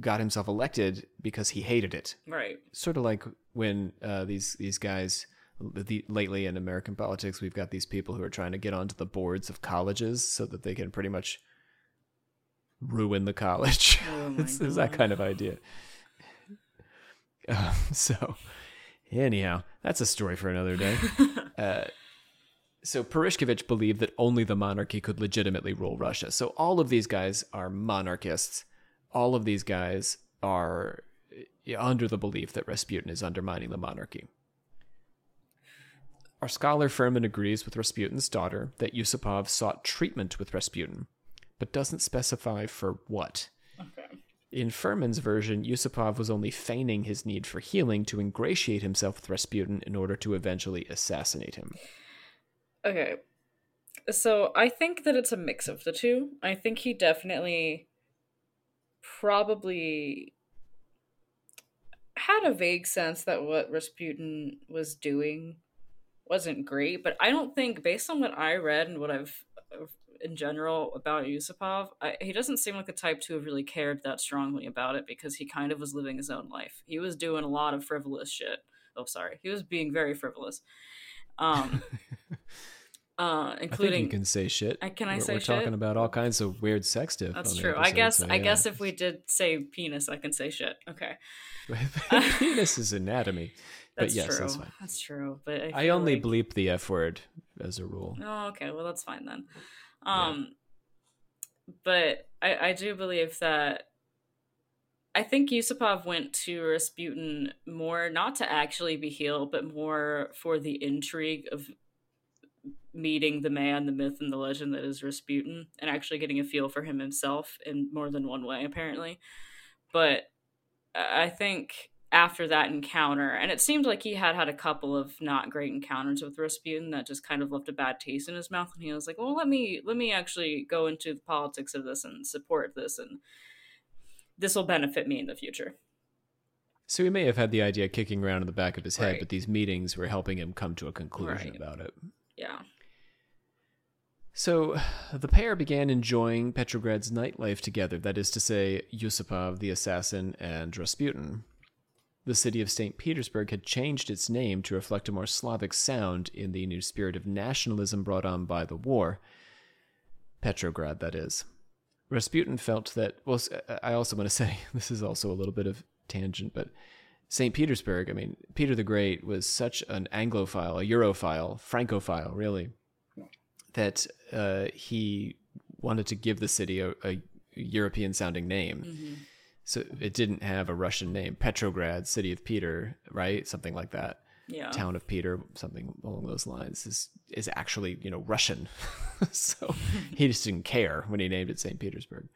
Speaker 2: got himself elected because he hated it.
Speaker 1: Right.
Speaker 2: Sort of like when uh, these these guys the, lately in American politics, we've got these people who are trying to get onto the boards of colleges so that they can pretty much ruin the college. Oh <laughs> it's, it's, that kind of idea. Uh, <laughs> so, anyhow, that's a story for another day. <laughs> uh, so Purishkevich believed that only the monarchy could legitimately rule Russia. So all of these guys are monarchists. All of these guys are under the belief that Rasputin is undermining the monarchy. Our scholar Fuhrmann agrees with Rasputin's daughter that Yusupov sought treatment with Rasputin, but doesn't specify for what. Okay. In Fuhrmann's version, Yusupov was only feigning his need for healing to ingratiate himself with Rasputin in order to eventually assassinate him.
Speaker 1: Okay. So I think that it's a mix of the two. I think he definitely probably had a vague sense that what Rasputin was doing wasn't great, but I don't think, based on what I read and what I've in general about Yusupov, I, he doesn't seem like the type to have really cared that strongly about it because he kind of was living his own life. He was doing a lot of frivolous shit. Oh, sorry, he was being very frivolous. Um, <laughs> uh, including
Speaker 2: you can say shit.
Speaker 1: I, can I
Speaker 2: we're,
Speaker 1: say
Speaker 2: we're
Speaker 1: shit?
Speaker 2: talking about all kinds of weird sex stuff.
Speaker 1: That's true. Episode, I guess. So, yeah. I guess if we did say penis, I can say shit. Okay. <laughs>
Speaker 2: penis is anatomy. <laughs>
Speaker 1: That's
Speaker 2: but yes,
Speaker 1: true.
Speaker 2: that's fine.
Speaker 1: That's true. But I,
Speaker 2: I only
Speaker 1: like...
Speaker 2: bleep the f word as a rule.
Speaker 1: Oh, okay. Well, that's fine then. Um, yeah. but I, I do believe that I think Yusupov went to Rasputin more not to actually be healed, but more for the intrigue of meeting the man, the myth, and the legend that is Rasputin, and actually getting a feel for him himself in more than one way, apparently. But I think after that encounter, and it seemed like he had had a couple of not great encounters with Rasputin that just kind of left a bad taste in his mouth, and he was like, "Well, let me let me actually go into the politics of this and support this, and this will benefit me in the future."
Speaker 2: So he may have had the idea kicking around in the back of his head, right. but these meetings were helping him come to a conclusion right. about it.
Speaker 1: Yeah.
Speaker 2: So the pair began enjoying Petrograd's nightlife together, that is to say, Yusupov the assassin and Rasputin. The city of St. Petersburg had changed its name to reflect a more Slavic sound in the new spirit of nationalism brought on by the war. Petrograd, that is. Rasputin felt that, well, I also want to say, <laughs> this is also a little bit of tangent, but St. Petersburg, I mean, Peter the Great was such an Anglophile, a Europhile, Francophile, really, that uh, he wanted to give the city a, a European sounding name. Mm-hmm. So it didn't have a Russian name. Petrograd, city of Peter, right? Something like that.
Speaker 1: Yeah.
Speaker 2: Town of Peter, something along those lines is is actually, you know, Russian. <laughs> so <laughs> he just didn't care when he named it St. Petersburg.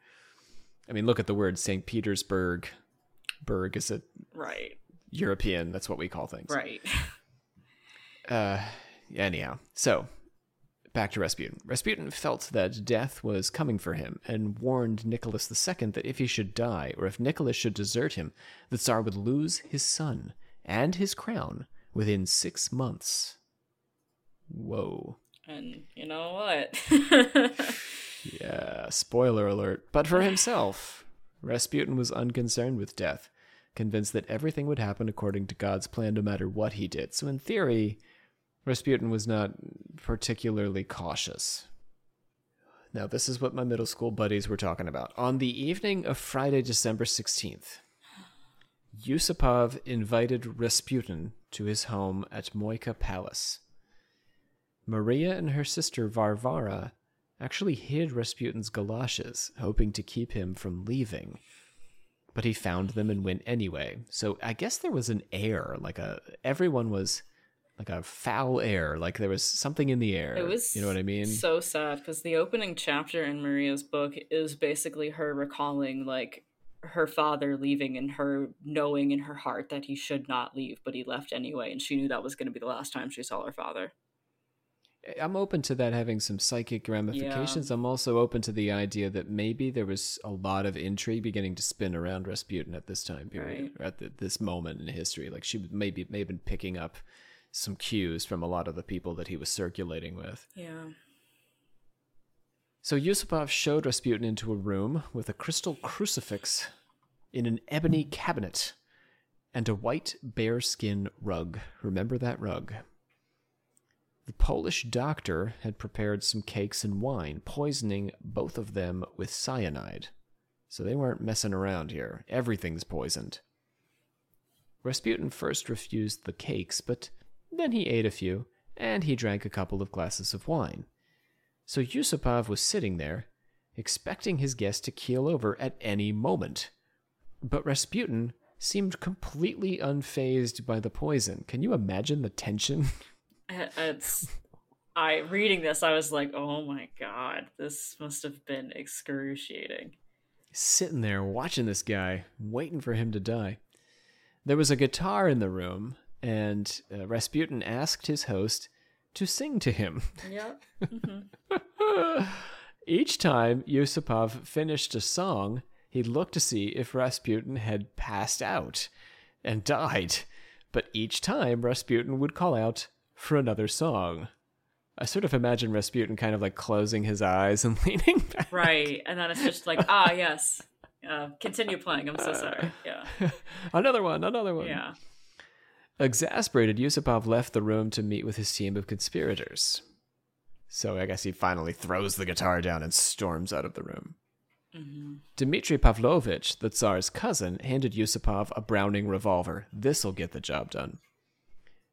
Speaker 2: I mean, look at the word St. Petersburg. Berg is a
Speaker 1: right
Speaker 2: European. That's what we call things.
Speaker 1: Right. <laughs>
Speaker 2: Uh, anyhow, so back to Rasputin. Rasputin felt that death was coming for him and warned Nicholas II that if he should die, or if Nicholas should desert him, the Tsar would lose his son and his crown within six months. Whoa.
Speaker 1: And you know what? <laughs>
Speaker 2: yeah, spoiler alert. But for himself, Rasputin was unconcerned with death, convinced that everything would happen according to God's plan no matter what he did. So, in theory, Rasputin was not particularly cautious. Now, this is what my middle school buddies were talking about. On the evening of Friday, December 16th, Yusupov invited Rasputin to his home at Moika Palace. Maria and her sister Varvara actually hid Rasputin's galoshes, hoping to keep him from leaving. But he found them and went anyway. So I guess there was an air, like a everyone was like a foul air, like there was something in the air.
Speaker 1: It was
Speaker 2: you know what I mean?
Speaker 1: So sad because the opening chapter in Maria's book is basically her recalling like her father leaving and her knowing in her heart that he should not leave, but he left anyway, and she knew that was going to be the last time she saw her father.
Speaker 2: I'm open to that having some psychic ramifications. I'm also open to the idea that maybe there was a lot of intrigue beginning to spin around Rasputin at this time period,
Speaker 1: Right.
Speaker 2: or at the, this moment in history. Like she maybe may have been picking up some cues from a lot of the people that he was circulating with.
Speaker 1: Yeah.
Speaker 2: So Yusupov showed Rasputin into a room with a crystal crucifix in an ebony cabinet and a white bearskin rug. Remember that rug? The Polish doctor had prepared some cakes and wine, poisoning both of them with cyanide. So they weren't messing around here. Everything's poisoned. Rasputin first refused the cakes, but then he ate a few, and he drank a couple of glasses of wine. So Yusupov was sitting there, expecting his guest to keel over at any moment. But Rasputin seemed completely unfazed by the poison. Can you imagine the tension? <laughs>
Speaker 1: It's I reading this I was like, "Oh my god, this must have been excruciating."
Speaker 2: Sitting there watching this guy, waiting for him to die. There was a guitar in the room, and uh, Rasputin asked his host to sing to him.
Speaker 1: Yeah. <laughs>
Speaker 2: Each time Yusupov finished a song, he'd look to see if Rasputin had passed out and died. But each time, Rasputin would call out for another song. I sort of imagine Rasputin kind of like closing his eyes and <laughs> leaning back.
Speaker 1: Right. And then it's just like, "Ah, yes. Uh, continue playing. I'm so sorry." Yeah. <laughs>
Speaker 2: another one, another one.
Speaker 1: Yeah.
Speaker 2: Exasperated, Yusupov left the room to meet with his team of conspirators. So I guess he finally throws the guitar down and storms out of the room. Mm-hmm. Dmitri Pavlovich, the Tsar's cousin, handed Yusupov a Browning revolver. This'll get the job done.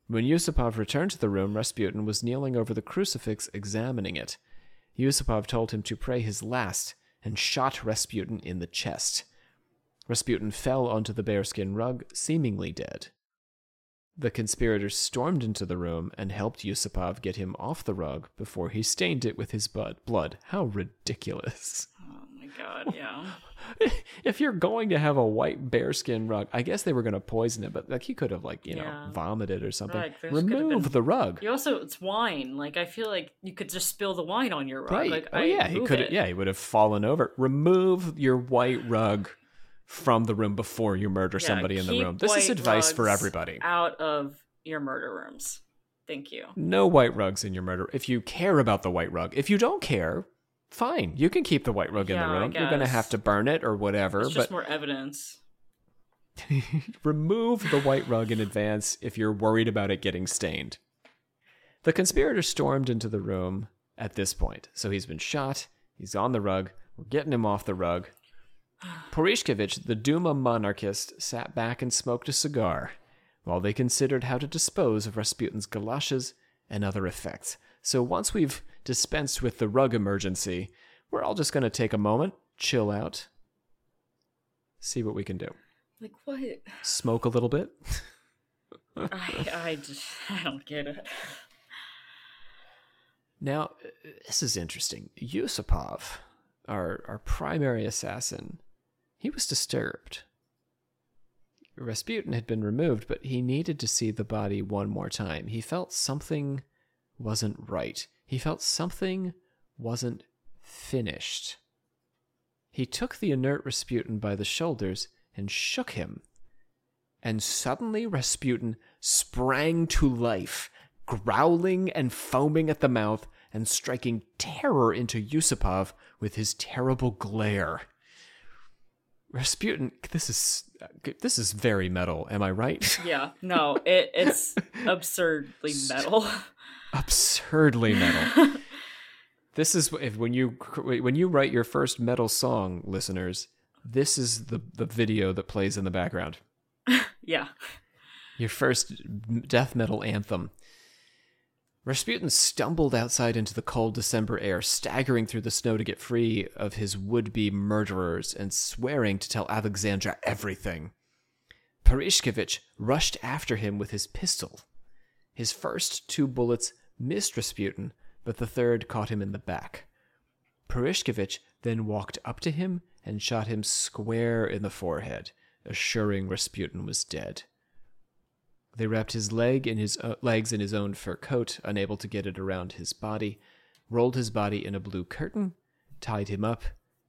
Speaker 2: When Yusupov returned to the room, Rasputin was kneeling over the crucifix examining it. Yusupov told him to pray his last and shot Rasputin in the chest. Rasputin fell onto the bearskin rug, seemingly dead. The conspirators stormed into the room and helped Yusupov get him off the rug before he stained it with his blood. How ridiculous.
Speaker 1: Oh my god, yeah. <laughs>
Speaker 2: if you're going to have a white bearskin rug, I guess they were going to poison it, but like he could have like, you know, vomited or something.
Speaker 1: Right, there could have
Speaker 2: Remove
Speaker 1: been-
Speaker 2: the rug.
Speaker 1: You also it's wine. Like I feel like you could just spill the wine on your rug.
Speaker 2: Right.
Speaker 1: Like
Speaker 2: oh
Speaker 1: I
Speaker 2: yeah, he could yeah, he would have fallen over. Remove your white rug from the room before you murder
Speaker 1: Yeah,
Speaker 2: somebody in the room. This is advice for everybody.
Speaker 1: Out of your murder rooms. Thank you.
Speaker 2: No white rugs in your murder. If you care about the white rug, if you don't care, fine. You can keep the white rug in the room. You're going to have to burn it or whatever,
Speaker 1: It's just
Speaker 2: but
Speaker 1: more evidence. <laughs>
Speaker 2: remove the white rug in advance if you're worried about it getting stained. The conspirator stormed into the room at this point. So he's been shot, he's on the rug, we're getting him off the rug. Purishkevich, the Duma monarchist, sat back and smoked a cigar while they considered how to dispose of Rasputin's galoshes and other effects. So once we've dispensed with the rug emergency, we're all just going to take a moment, chill out, see what we can do.
Speaker 1: Like what?
Speaker 2: Smoke a little bit.
Speaker 1: I I just I don't get it.
Speaker 2: Now, this is interesting. Yusupov, our, our primary assassin, he was disturbed. Rasputin had been removed, but he needed to see the body one more time. He felt something wasn't right. He felt something wasn't finished. He took the inert Rasputin by the shoulders and shook him. And suddenly Rasputin sprang to life, growling and foaming at the mouth and striking terror into Yusupov with his terrible glare. Rasputin, this is uh, this is very metal, am I right? <laughs>
Speaker 1: Yeah, no, it it's <laughs> absurdly metal.
Speaker 2: Absurdly metal. <laughs> this is if when you when you write your first metal song, listeners, this is the the video that plays in the background.
Speaker 1: yeah.
Speaker 2: Your first death metal anthem. Rasputin stumbled outside into the cold December air, staggering through the snow to get free of his would be murderers and swearing to tell Alexandra everything. Purishkevich rushed after him with his pistol. His first two bullets missed Rasputin, but the third caught him in the back. Purishkevich then walked up to him and shot him square in the forehead, assuring Rasputin was dead. They wrapped his leg in his uh, legs in his own fur coat, unable to get it around his body, rolled his body in a blue curtain, tied him up,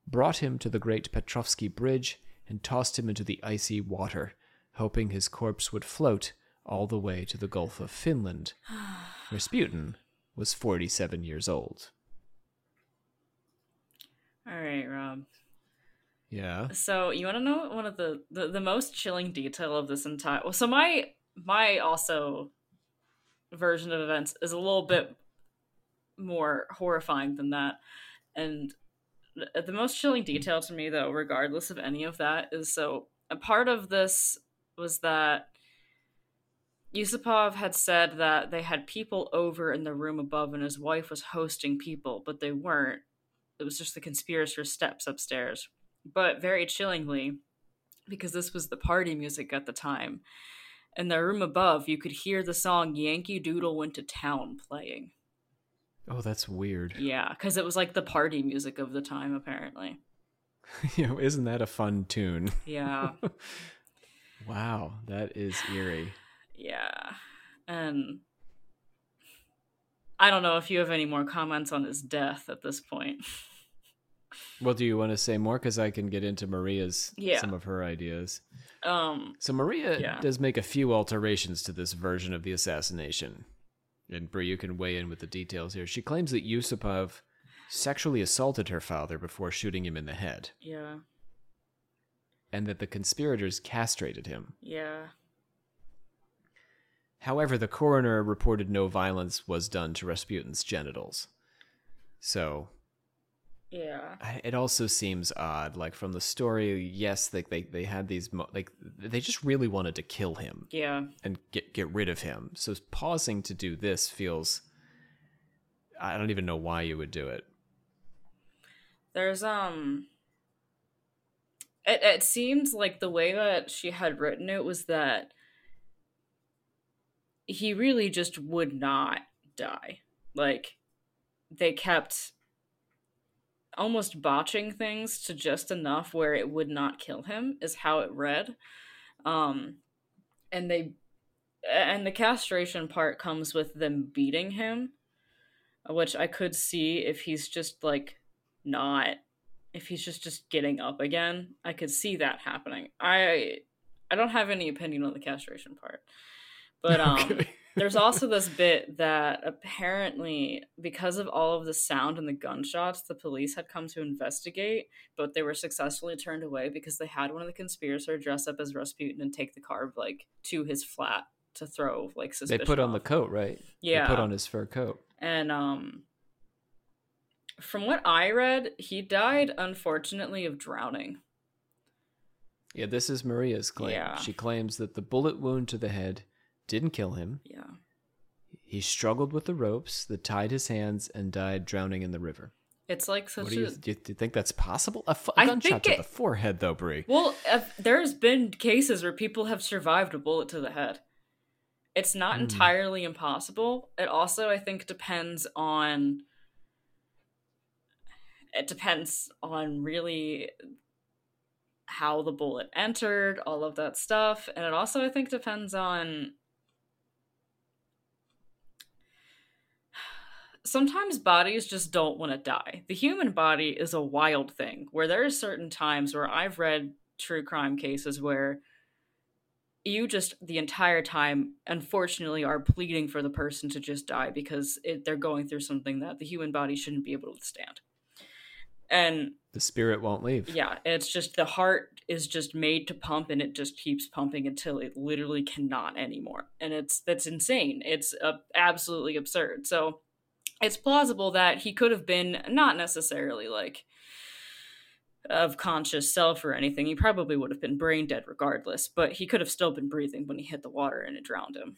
Speaker 2: brought him to the great Petrovsky Bridge, and tossed him into the icy water, hoping his corpse would float all the way to the Gulf of Finland. <sighs> Rasputin was 47 years old.
Speaker 1: All right, Rob.
Speaker 2: Yeah.
Speaker 1: So you want to know one of the, the the most chilling detail of this entire? Well, so my my also version of events is a little bit more horrifying than that, and the, most chilling detail to me, though, regardless of any of that, is so a part of this was that Yusupov had said that they had people over in the room above and his wife was hosting people, but they weren't. It was just the conspirator steps upstairs. But very chillingly, because this was the party music at the time, in the room above, you could hear the song Yankee Doodle Went to Town playing.
Speaker 2: Oh, that's weird. <laughs>
Speaker 1: Yeah, because it was like the party music of the time, apparently.
Speaker 2: you know, isn't that a fun tune? <laughs>
Speaker 1: Yeah.
Speaker 2: wow, that is eerie.
Speaker 1: Yeah. And I don't know if you have any more comments on his death at this point. <laughs>
Speaker 2: Well, do you want to say more? Because I can get into Maria's
Speaker 1: Yeah.
Speaker 2: some of her ideas.
Speaker 1: Um,
Speaker 2: So Maria
Speaker 1: Yeah.
Speaker 2: does make a few alterations to this version of the assassination. And Bree, you can weigh in with the details here. She claims that Yusupov sexually assaulted her father before shooting him in the head,
Speaker 1: yeah,
Speaker 2: and that the conspirators castrated him.
Speaker 1: yeah.
Speaker 2: However, the coroner reported no violence was done to Rasputin's genitals. So
Speaker 1: Yeah.
Speaker 2: It also seems odd. Like from the story, yes, they they, they had these mo- like they just really wanted to kill him
Speaker 1: Yeah.
Speaker 2: and get get rid of him. So pausing to do this feels. I don't even know why you would do it.
Speaker 1: There's um it it seems like the way that she had written it was that he really just would not die. Like they kept almost botching things to just enough where it would not kill him is how it read. Um and they and the castration part comes with them beating him, which I could see if he's just like not if he's just just getting up again i could see that happening i i don't have any opinion on the castration part but <laughs> um
Speaker 2: Okay.
Speaker 1: There's also this bit that apparently because of all of the sound and the gunshots the police had come to investigate but they were successfully turned away because they had one of the conspirators dress up as rasputin and take the car like to his flat to throw like
Speaker 2: they put on the coat, right?
Speaker 1: yeah
Speaker 2: They put on his fur coat.
Speaker 1: and um from what I read, he died unfortunately of drowning.
Speaker 2: Yeah, this is Maria's claim.
Speaker 1: Yeah.
Speaker 2: She claims that the bullet wound to the head didn't kill him.
Speaker 1: Yeah.
Speaker 2: He struggled with the ropes that tied his hands and died drowning in the river.
Speaker 1: It's like such
Speaker 2: do you,
Speaker 1: a
Speaker 2: do you do you think that's possible? A, f- a gunshot to
Speaker 1: it-
Speaker 2: the forehead, though, Bree.
Speaker 1: Well, there's been cases where people have survived a bullet to the head. It's not
Speaker 2: Hmm.
Speaker 1: entirely impossible. It also I think depends on it depends on really how the bullet entered, all of that stuff, and it also I think depends on sometimes bodies just don't want to die. The human body is a wild thing where there are certain times where I've read true crime cases where you just the entire time unfortunately are pleading for the person to just die because it, they're going through something that the human body shouldn't be able to withstand. And
Speaker 2: The spirit won't leave.
Speaker 1: yeah, it's just the heart is just made to pump and it just keeps pumping until it literally cannot anymore. And it's that's insane. It's uh, absolutely absurd. So it's plausible that he could have been not necessarily like of conscious self or anything. He probably would have been brain dead regardless, but he could have still been breathing when he hit the water and it drowned him.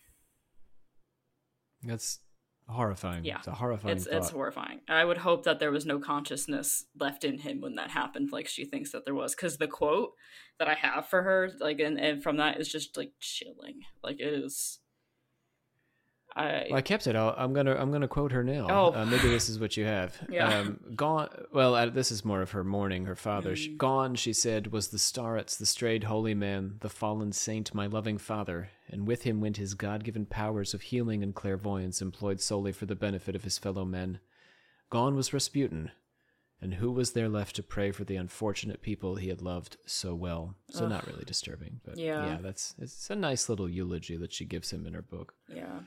Speaker 2: That's horrifying.
Speaker 1: Yeah.
Speaker 2: It's a horrifying
Speaker 1: It's it's horrifying. I would hope that there was no consciousness left in him when that happened, like she thinks that there was. Because the quote that I have for her, like, and, and from that is just like chilling. Like it is. I,
Speaker 2: well, I kept it. i am gonna I'm gonna quote her now.
Speaker 1: Oh.
Speaker 2: Uh, maybe this is what you have. <laughs>
Speaker 1: Yeah.
Speaker 2: Um, gone. Well, uh, this is more of her mourning her father.
Speaker 1: Mm.
Speaker 2: She, gone, she said, was the starets, the strayed holy man, the fallen saint, my loving father, and with him went his God-given powers of healing and clairvoyance, employed solely for the benefit of his fellow men. Gone was Rasputin, and who was there left to pray for the unfortunate people he had loved so well? So
Speaker 1: Ugh.
Speaker 2: not really disturbing, but
Speaker 1: Yeah.
Speaker 2: yeah, that's it's a nice little eulogy that she gives him in her book.
Speaker 1: yeah.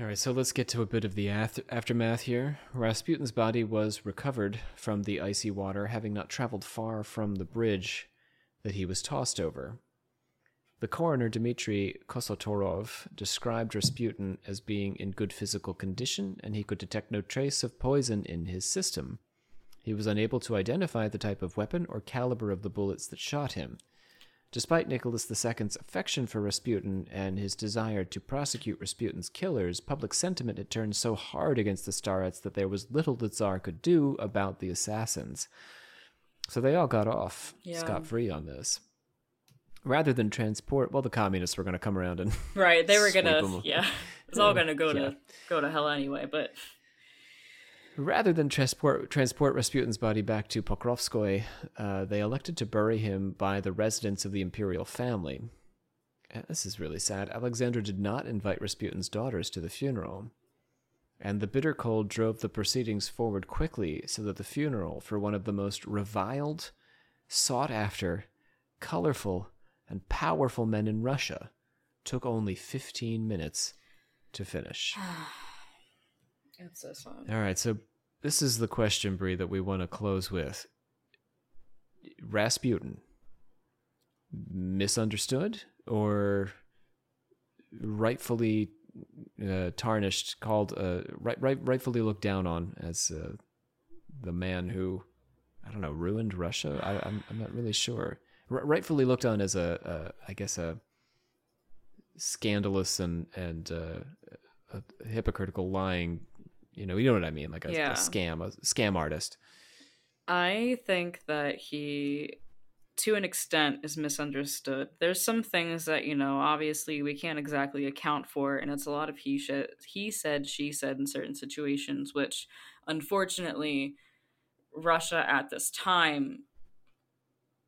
Speaker 2: All right, so let's get to a bit of the ath- aftermath here. Rasputin's body was recovered from the icy water, having not traveled far from the bridge that he was tossed over. The coroner, Dmitry Kosorotov, described Rasputin as being in good physical condition, and he could detect no trace of poison in his system. He was unable to identify the type of weapon or caliber of the bullets that shot him. Despite Nicholas II's affection for Rasputin and his desire to prosecute Rasputin's killers, public sentiment had turned so hard against the Starets that there was little the Tsar could do about the assassins. So they all got off
Speaker 1: Yeah.
Speaker 2: scot free on this. Rather than transport, well, the communists were going to come around and
Speaker 1: Right. They were going <laughs>
Speaker 2: to,
Speaker 1: Yeah. It's all gonna go
Speaker 2: Yeah.
Speaker 1: to go to hell anyway. But
Speaker 2: Rather than transport transport Rasputin's body back to Pokrovskoye, uh, they elected to bury him by the residence of the imperial family. Uh, This is really sad. Alexandra did not invite Rasputin's daughters to the funeral, and the bitter cold drove the proceedings forward quickly, so that the funeral for one of the most reviled, sought after, colorful, and powerful men in Russia took only 15 minutes to finish. <sighs>
Speaker 1: it's so sad.
Speaker 2: All right, so this is the question, Bree, that we want to close with. Rasputin, misunderstood or rightfully uh, tarnished, called uh, right, right, rightfully looked down on as uh, the man who, I don't know, ruined Russia. I, I'm, I'm not really sure. R- rightfully looked on as a, a, I guess a scandalous and and uh, hypocritical, lying. You know, you know what I mean, like a,
Speaker 1: Yeah.
Speaker 2: a scam, a scam artist.
Speaker 1: I think that he, to an extent, is misunderstood. There's some things that you know, obviously, we can't exactly account for, and it's a lot of he sh- he said, she said in certain situations, which, unfortunately, Russia at this time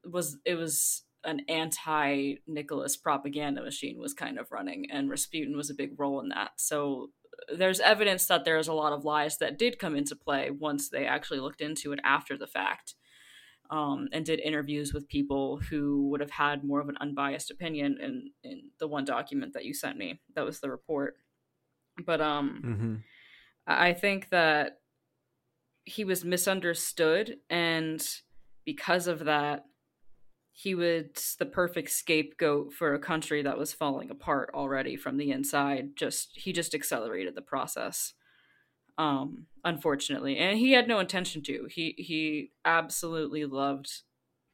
Speaker 1: was it was an anti Nicholas propaganda machine was kind of running, and Rasputin was a big role in that. So there's evidence that there's a lot of lies that did come into play once they actually looked into it after the fact um, and did interviews with people who would have had more of an unbiased opinion in, in the one document that you sent me that was the report but um
Speaker 2: Mm-hmm.
Speaker 1: I I think that he was misunderstood, and because of that, he was the perfect scapegoat for a country that was falling apart already from the inside. Just he just accelerated the process, um, unfortunately, and he had no intention to. He he absolutely loved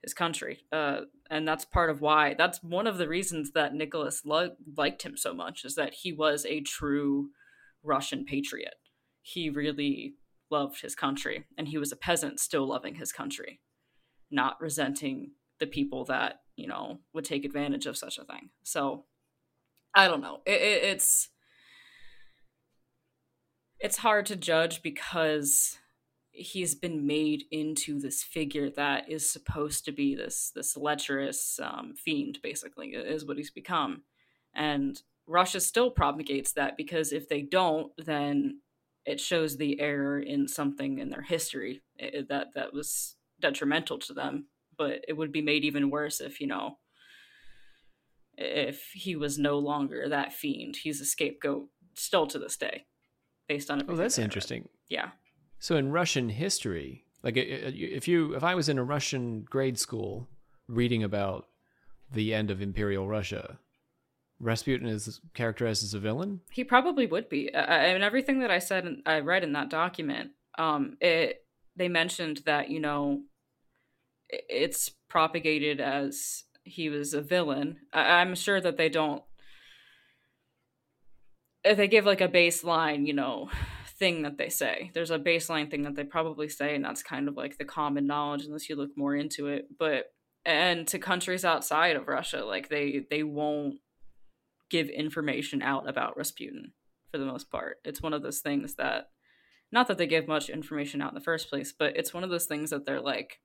Speaker 1: his country, uh, and that's part of why. That's one of the reasons that Nicholas lo- liked him so much is that he was a true Russian patriot. He really loved his country, and he was a peasant still loving his country, not resenting the people that you know would take advantage of such a thing. So, I don't know. It, it, it's it's hard to judge because he's been made into this figure that is supposed to be this this lecherous um, fiend basically is what he's become and russia still propagates that because if they don't then it shows the error in something in their history that that was detrimental to them but it would be made even worse if you know if he was no longer that fiend he's a scapegoat still to this day based on
Speaker 2: it.
Speaker 1: Oh,
Speaker 2: that's
Speaker 1: read.
Speaker 2: interesting.
Speaker 1: yeah
Speaker 2: So in Russian history, like if you if I was in a Russian grade school reading about the end of Imperial Russia, Rasputin is characterized as a villain.
Speaker 1: He probably would be. I, I mean, everything that I said, I read in that document, um, it they mentioned that you know, it's propagated as he was a villain. I, I'm sure that they don't. If they give like a baseline, you know, thing that they say, there's a baseline thing that they probably say, and that's kind of like the common knowledge, unless you look more into it. But and to countries outside of Russia, like they they won't give information out about Rasputin for the most part. It's one of those things that not that they give much information out in the first place, but it's one of those things that they're like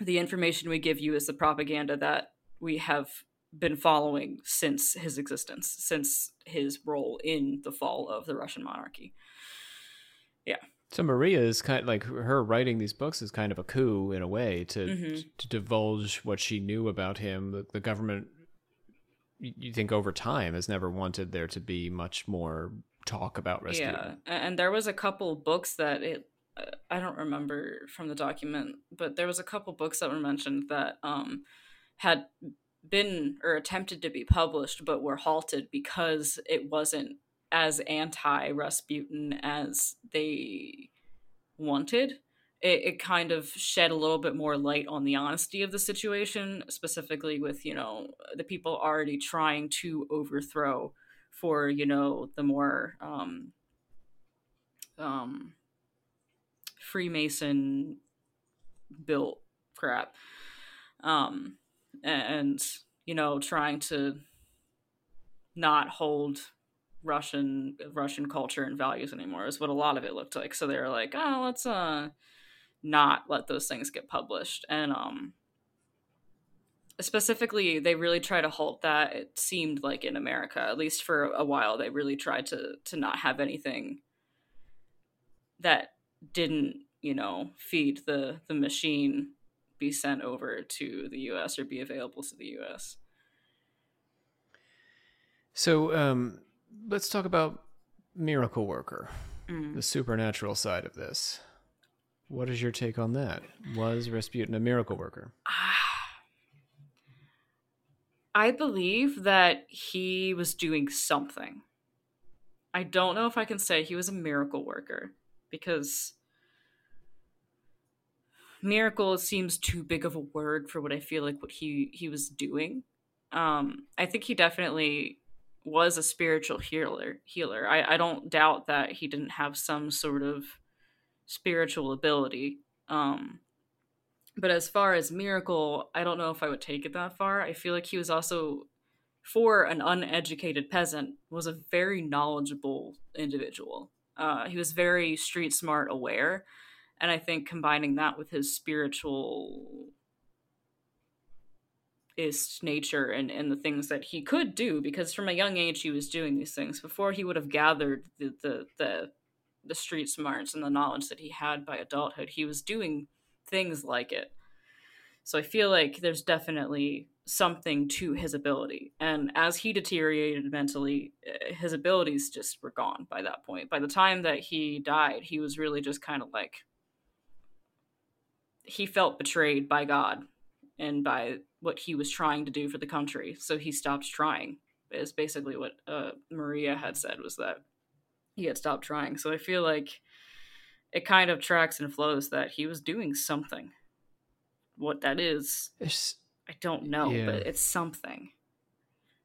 Speaker 1: the information we give you is the propaganda that we have been following since his existence, since his role in the fall of the Russian monarchy. Yeah.
Speaker 2: So Maria is kind of like her writing these books is kind of a coup in a way to mm-hmm. to divulge what she knew about him. The, the, government, you think over time, has never wanted there to be much more talk about Rasputin.
Speaker 1: Yeah, and there was a couple books that it. I don't remember from the document, but there was a couple books that were mentioned that um, had been or attempted to be published, but were halted because it wasn't as anti Rasputin as they wanted. It, it kind of shed a little bit more light on the honesty of the situation, specifically with, you know, the people already trying to overthrow for, you know, the more um, um, Freemason built crap. Um, and you know trying to not hold Russian Russian culture and values anymore is what a lot of it looked like. So they were like, oh, let's uh not let those things get published. And um specifically they really try to halt that it seemed like in America, at least for a while, they really tried to to not have anything that didn't, you know, feed the the machine be sent over to the US or be available to the US.
Speaker 2: So um, let's talk about Miracle Worker, mm. the supernatural side of this. What is your take on that? Was Rasputin a miracle worker? <sighs>
Speaker 1: I believe that he was doing something. I don't know if I can say he was a miracle worker because miracle seems too big of a word for what I feel like what he he was doing. Um, I think he definitely was a spiritual healer. Healer. I, I don't doubt that he didn't have some sort of spiritual ability. Um, but as far as miracle, I don't know if I would take it that far. I feel like he was also, for an uneducated peasant, was a very knowledgeable individual. Uh, he was very street smart, aware, and I think combining that with his spiritual ist nature and, and the things that he could do because from a young age he was doing these things before he would have gathered the the the, the street smarts and the knowledge that he had by adulthood he was doing things like it so i feel like there's definitely something to his ability and as he deteriorated mentally eh, his abilities just were gone by that point by the time that he died he was really just kind of like he felt betrayed by God and by what he was trying to do for the country. So he stopped trying. Is basically what uh, Maria had said was that he had stopped trying. So I feel like it kind of tracks and flows that he was doing something. What that is, I don't know, yeah. but it's something.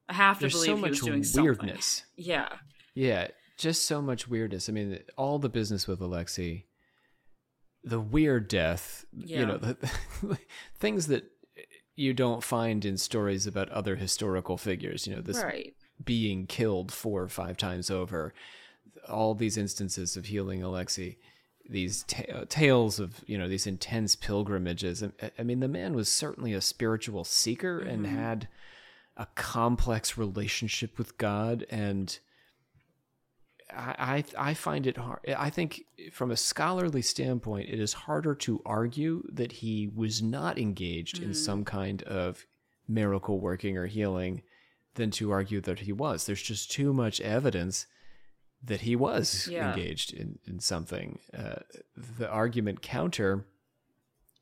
Speaker 1: I have to There's believe so he was doing weirdness. Something. Yeah.
Speaker 2: Yeah, just so much weirdness. I mean, all the business with Alexei the weird death, yeah. you know, the, <laughs> things that you don't find in stories about other historical figures, you know, this right. being killed four or five times over, all these instances of healing Alexei, these uh, tales of, you know, these intense pilgrimages. I, I, mean, the man was certainly a spiritual seeker mm-hmm. and had a complex relationship with God and I, I find it hard. I think from a scholarly standpoint, it is harder to argue that he was not engaged mm. in some kind of miracle working or healing than to argue that he was. There's just too much evidence that he was yeah. engaged in, in something. Uh, the argument counter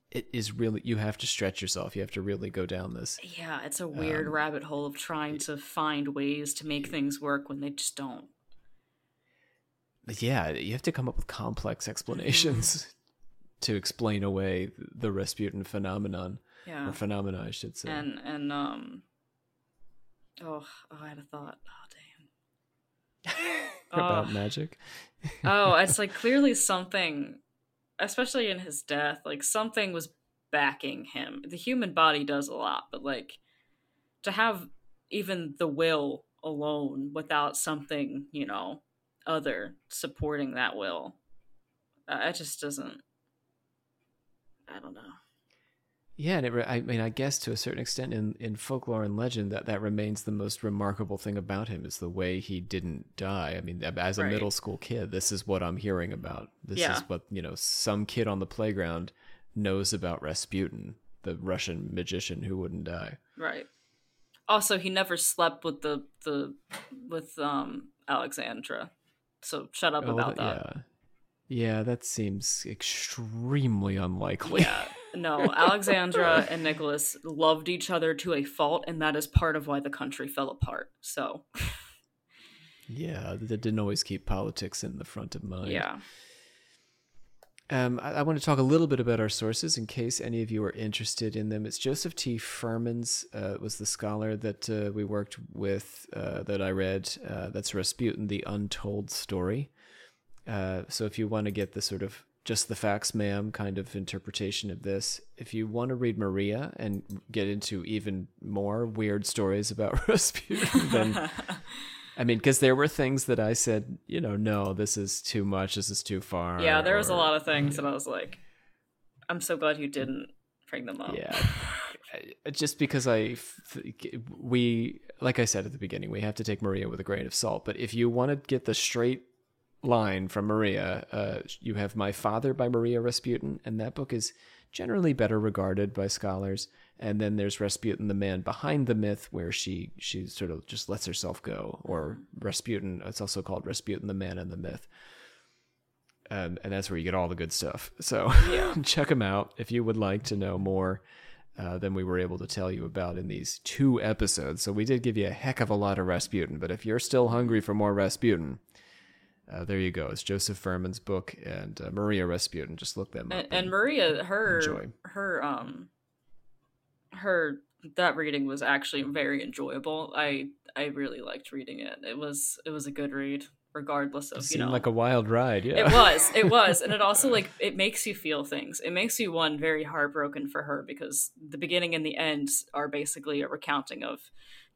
Speaker 2: it is really you have to stretch yourself you have to really go down this
Speaker 1: yeah it's a weird um, rabbit hole of trying to find ways to make things work when they just don't
Speaker 2: yeah, you have to come up with complex explanations mm-hmm. <laughs> to explain away the Rasputin phenomenon. Yeah. Or phenomena, I should say.
Speaker 1: And and um oh, oh I had a thought. Oh damn. <laughs> <laughs>
Speaker 2: About oh. magic?
Speaker 1: oh, it's <laughs> like clearly something especially in his death, like something was backing him. The human body does a lot, but like to have even the will alone without something, you know, other supporting that will. Uh, it just doesn't. I don't know.
Speaker 2: Yeah, and it re- I mean, I guess to a certain extent, in, in folklore and legend, that that remains the most remarkable thing about him is the way he didn't die. I mean, as a
Speaker 1: Right.
Speaker 2: middle school kid, this is what I'm hearing about. This
Speaker 1: Yeah.
Speaker 2: is what you know, some kid on the playground knows about Rasputin, the Russian magician who wouldn't die.
Speaker 1: Right. Also, he never slept with the the with um Alexandra. So shut up
Speaker 2: Oh,
Speaker 1: about
Speaker 2: that-. Yeah, yeah, that seems extremely unlikely.
Speaker 1: Yeah. No, Alexandra and Nicholas loved each other to a fault, and that is part of why the country fell apart. So,
Speaker 2: yeah, that didn't always keep politics in the front of mind.
Speaker 1: yeah.
Speaker 2: Um, I, I want to talk a little bit about our sources in case any of you are interested in them. It's Joseph T. Fuhrmann's uh, was the scholar that uh, we worked with uh, that I read. Uh, that's Rasputin, the Untold Story. Uh, so if you want to get the sort of just the facts, ma'am, kind of interpretation of this, if you want to read Maria and get into even more weird stories about <laughs> Rasputin, then I mean, because there were things that I said, you know, no, this is too much. This is too far.
Speaker 1: Yeah, there was a lot of things and I was like, I'm so glad you didn't bring them up.
Speaker 2: Yeah. Just because I, we, like I said at the beginning, we have to take Maria with a grain of salt. But if you want to get the straight line from Maria, uh, you have My Father by Maria Rasputin, and that book is generally better regarded by scholars. And then there's Rasputin, the man behind the myth, where she she sort of just lets herself go, or Rasputin. It's also called Rasputin, the man and the myth. Um, and that's where you get all the good stuff. So <laughs> check them out if you would like to know more uh, than we were able to tell you about in these two episodes. So we did give you a heck of a lot of Rasputin, but if you're still hungry for more Rasputin, uh, there you go. It's Joseph Fuhrmann's book and uh, Maria Rasputin. Just look them up.
Speaker 1: and, and Maria, her
Speaker 2: enjoy.
Speaker 1: her um her that reading was actually very enjoyable. I I really liked reading it. It was it was a good read, regardless
Speaker 2: it
Speaker 1: of you know.
Speaker 2: like a wild ride. Yeah.
Speaker 1: It was, it <laughs> was, and it also like it makes you feel things. It makes you one very heartbroken for her because the beginning and the end are basically a recounting of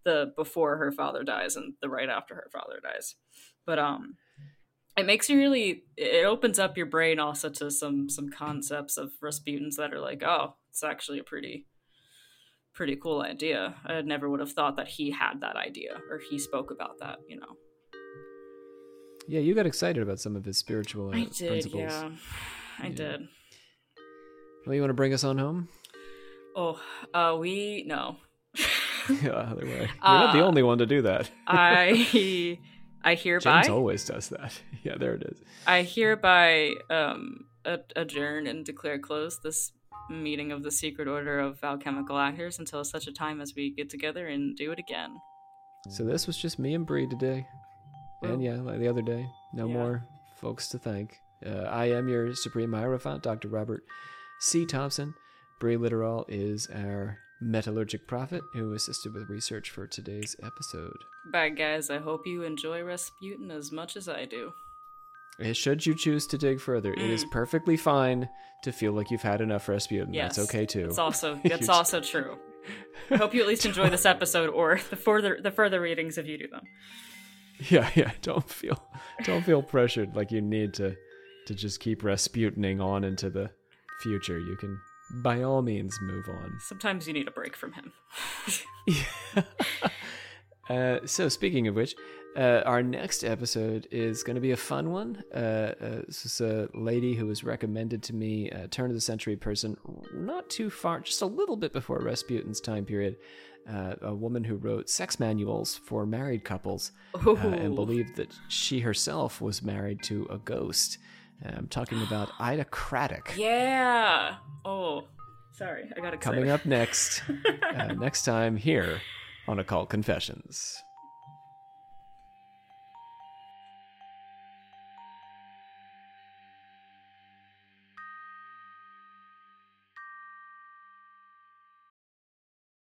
Speaker 1: the before her father dies and the right after her father dies. But um it makes you really it opens up your brain also to some some concepts of Rasputins that are like, oh, it's actually a pretty pretty cool idea. I never would have thought that he had that idea or he spoke about that, you know.
Speaker 2: yeah, you got excited about some of his spiritual uh,
Speaker 1: I did,
Speaker 2: principles.
Speaker 1: yeah. I
Speaker 2: Yeah.
Speaker 1: did.
Speaker 2: Well, you want to bring us on home?
Speaker 1: Oh, uh, we no. <laughs>
Speaker 2: yeah, other way. You're not the
Speaker 1: Uh,
Speaker 2: only one to do that.
Speaker 1: I <laughs> <laughs> I hereby
Speaker 2: James always does that. <laughs> Yeah, there it is.
Speaker 1: I hereby um adjourn and declare closed this meeting of the secret order of alchemical actors until such a time as we get together and do it again.
Speaker 2: So this was just me and Bree today. And yeah, like the other day. No
Speaker 1: Yeah.
Speaker 2: more folks to thank. Uh, I am your Supreme Hierophant, Dr. Robert C. Thompson. Bree Literal is our metallurgic prophet who assisted with research for today's episode.
Speaker 1: Bye guys, I hope you enjoy Rasputin as much as I do.
Speaker 2: Uh, Should you choose to dig further, it is perfectly fine to feel like you've had enough Rasputin.
Speaker 1: Yes.
Speaker 2: That's okay too.
Speaker 1: It's also <laughs> that's also true. I hope you at least enjoy this episode or the further the further readings if you do them. <laughs>
Speaker 2: Yeah, yeah. Don't feel don't feel pressured like you need to to just keep Rasputining on into the future. You can by all means move on.
Speaker 1: Sometimes you need a break from him. <laughs> <laughs>
Speaker 2: Uh, so speaking of which, uh, our next episode is going to be a fun one. Uh, uh, this is a lady who was recommended to me, a turn of the century person, not too far, just a little bit before Rasputin's time period. Uh, a woman who wrote sex manuals for married couples uh, and believed that she herself was married to a ghost. I'm talking about Ida Craddock.
Speaker 1: Yeah. Oh, sorry, I got excited.
Speaker 2: Coming up next, <laughs> uh, next time here on Occult Confessions.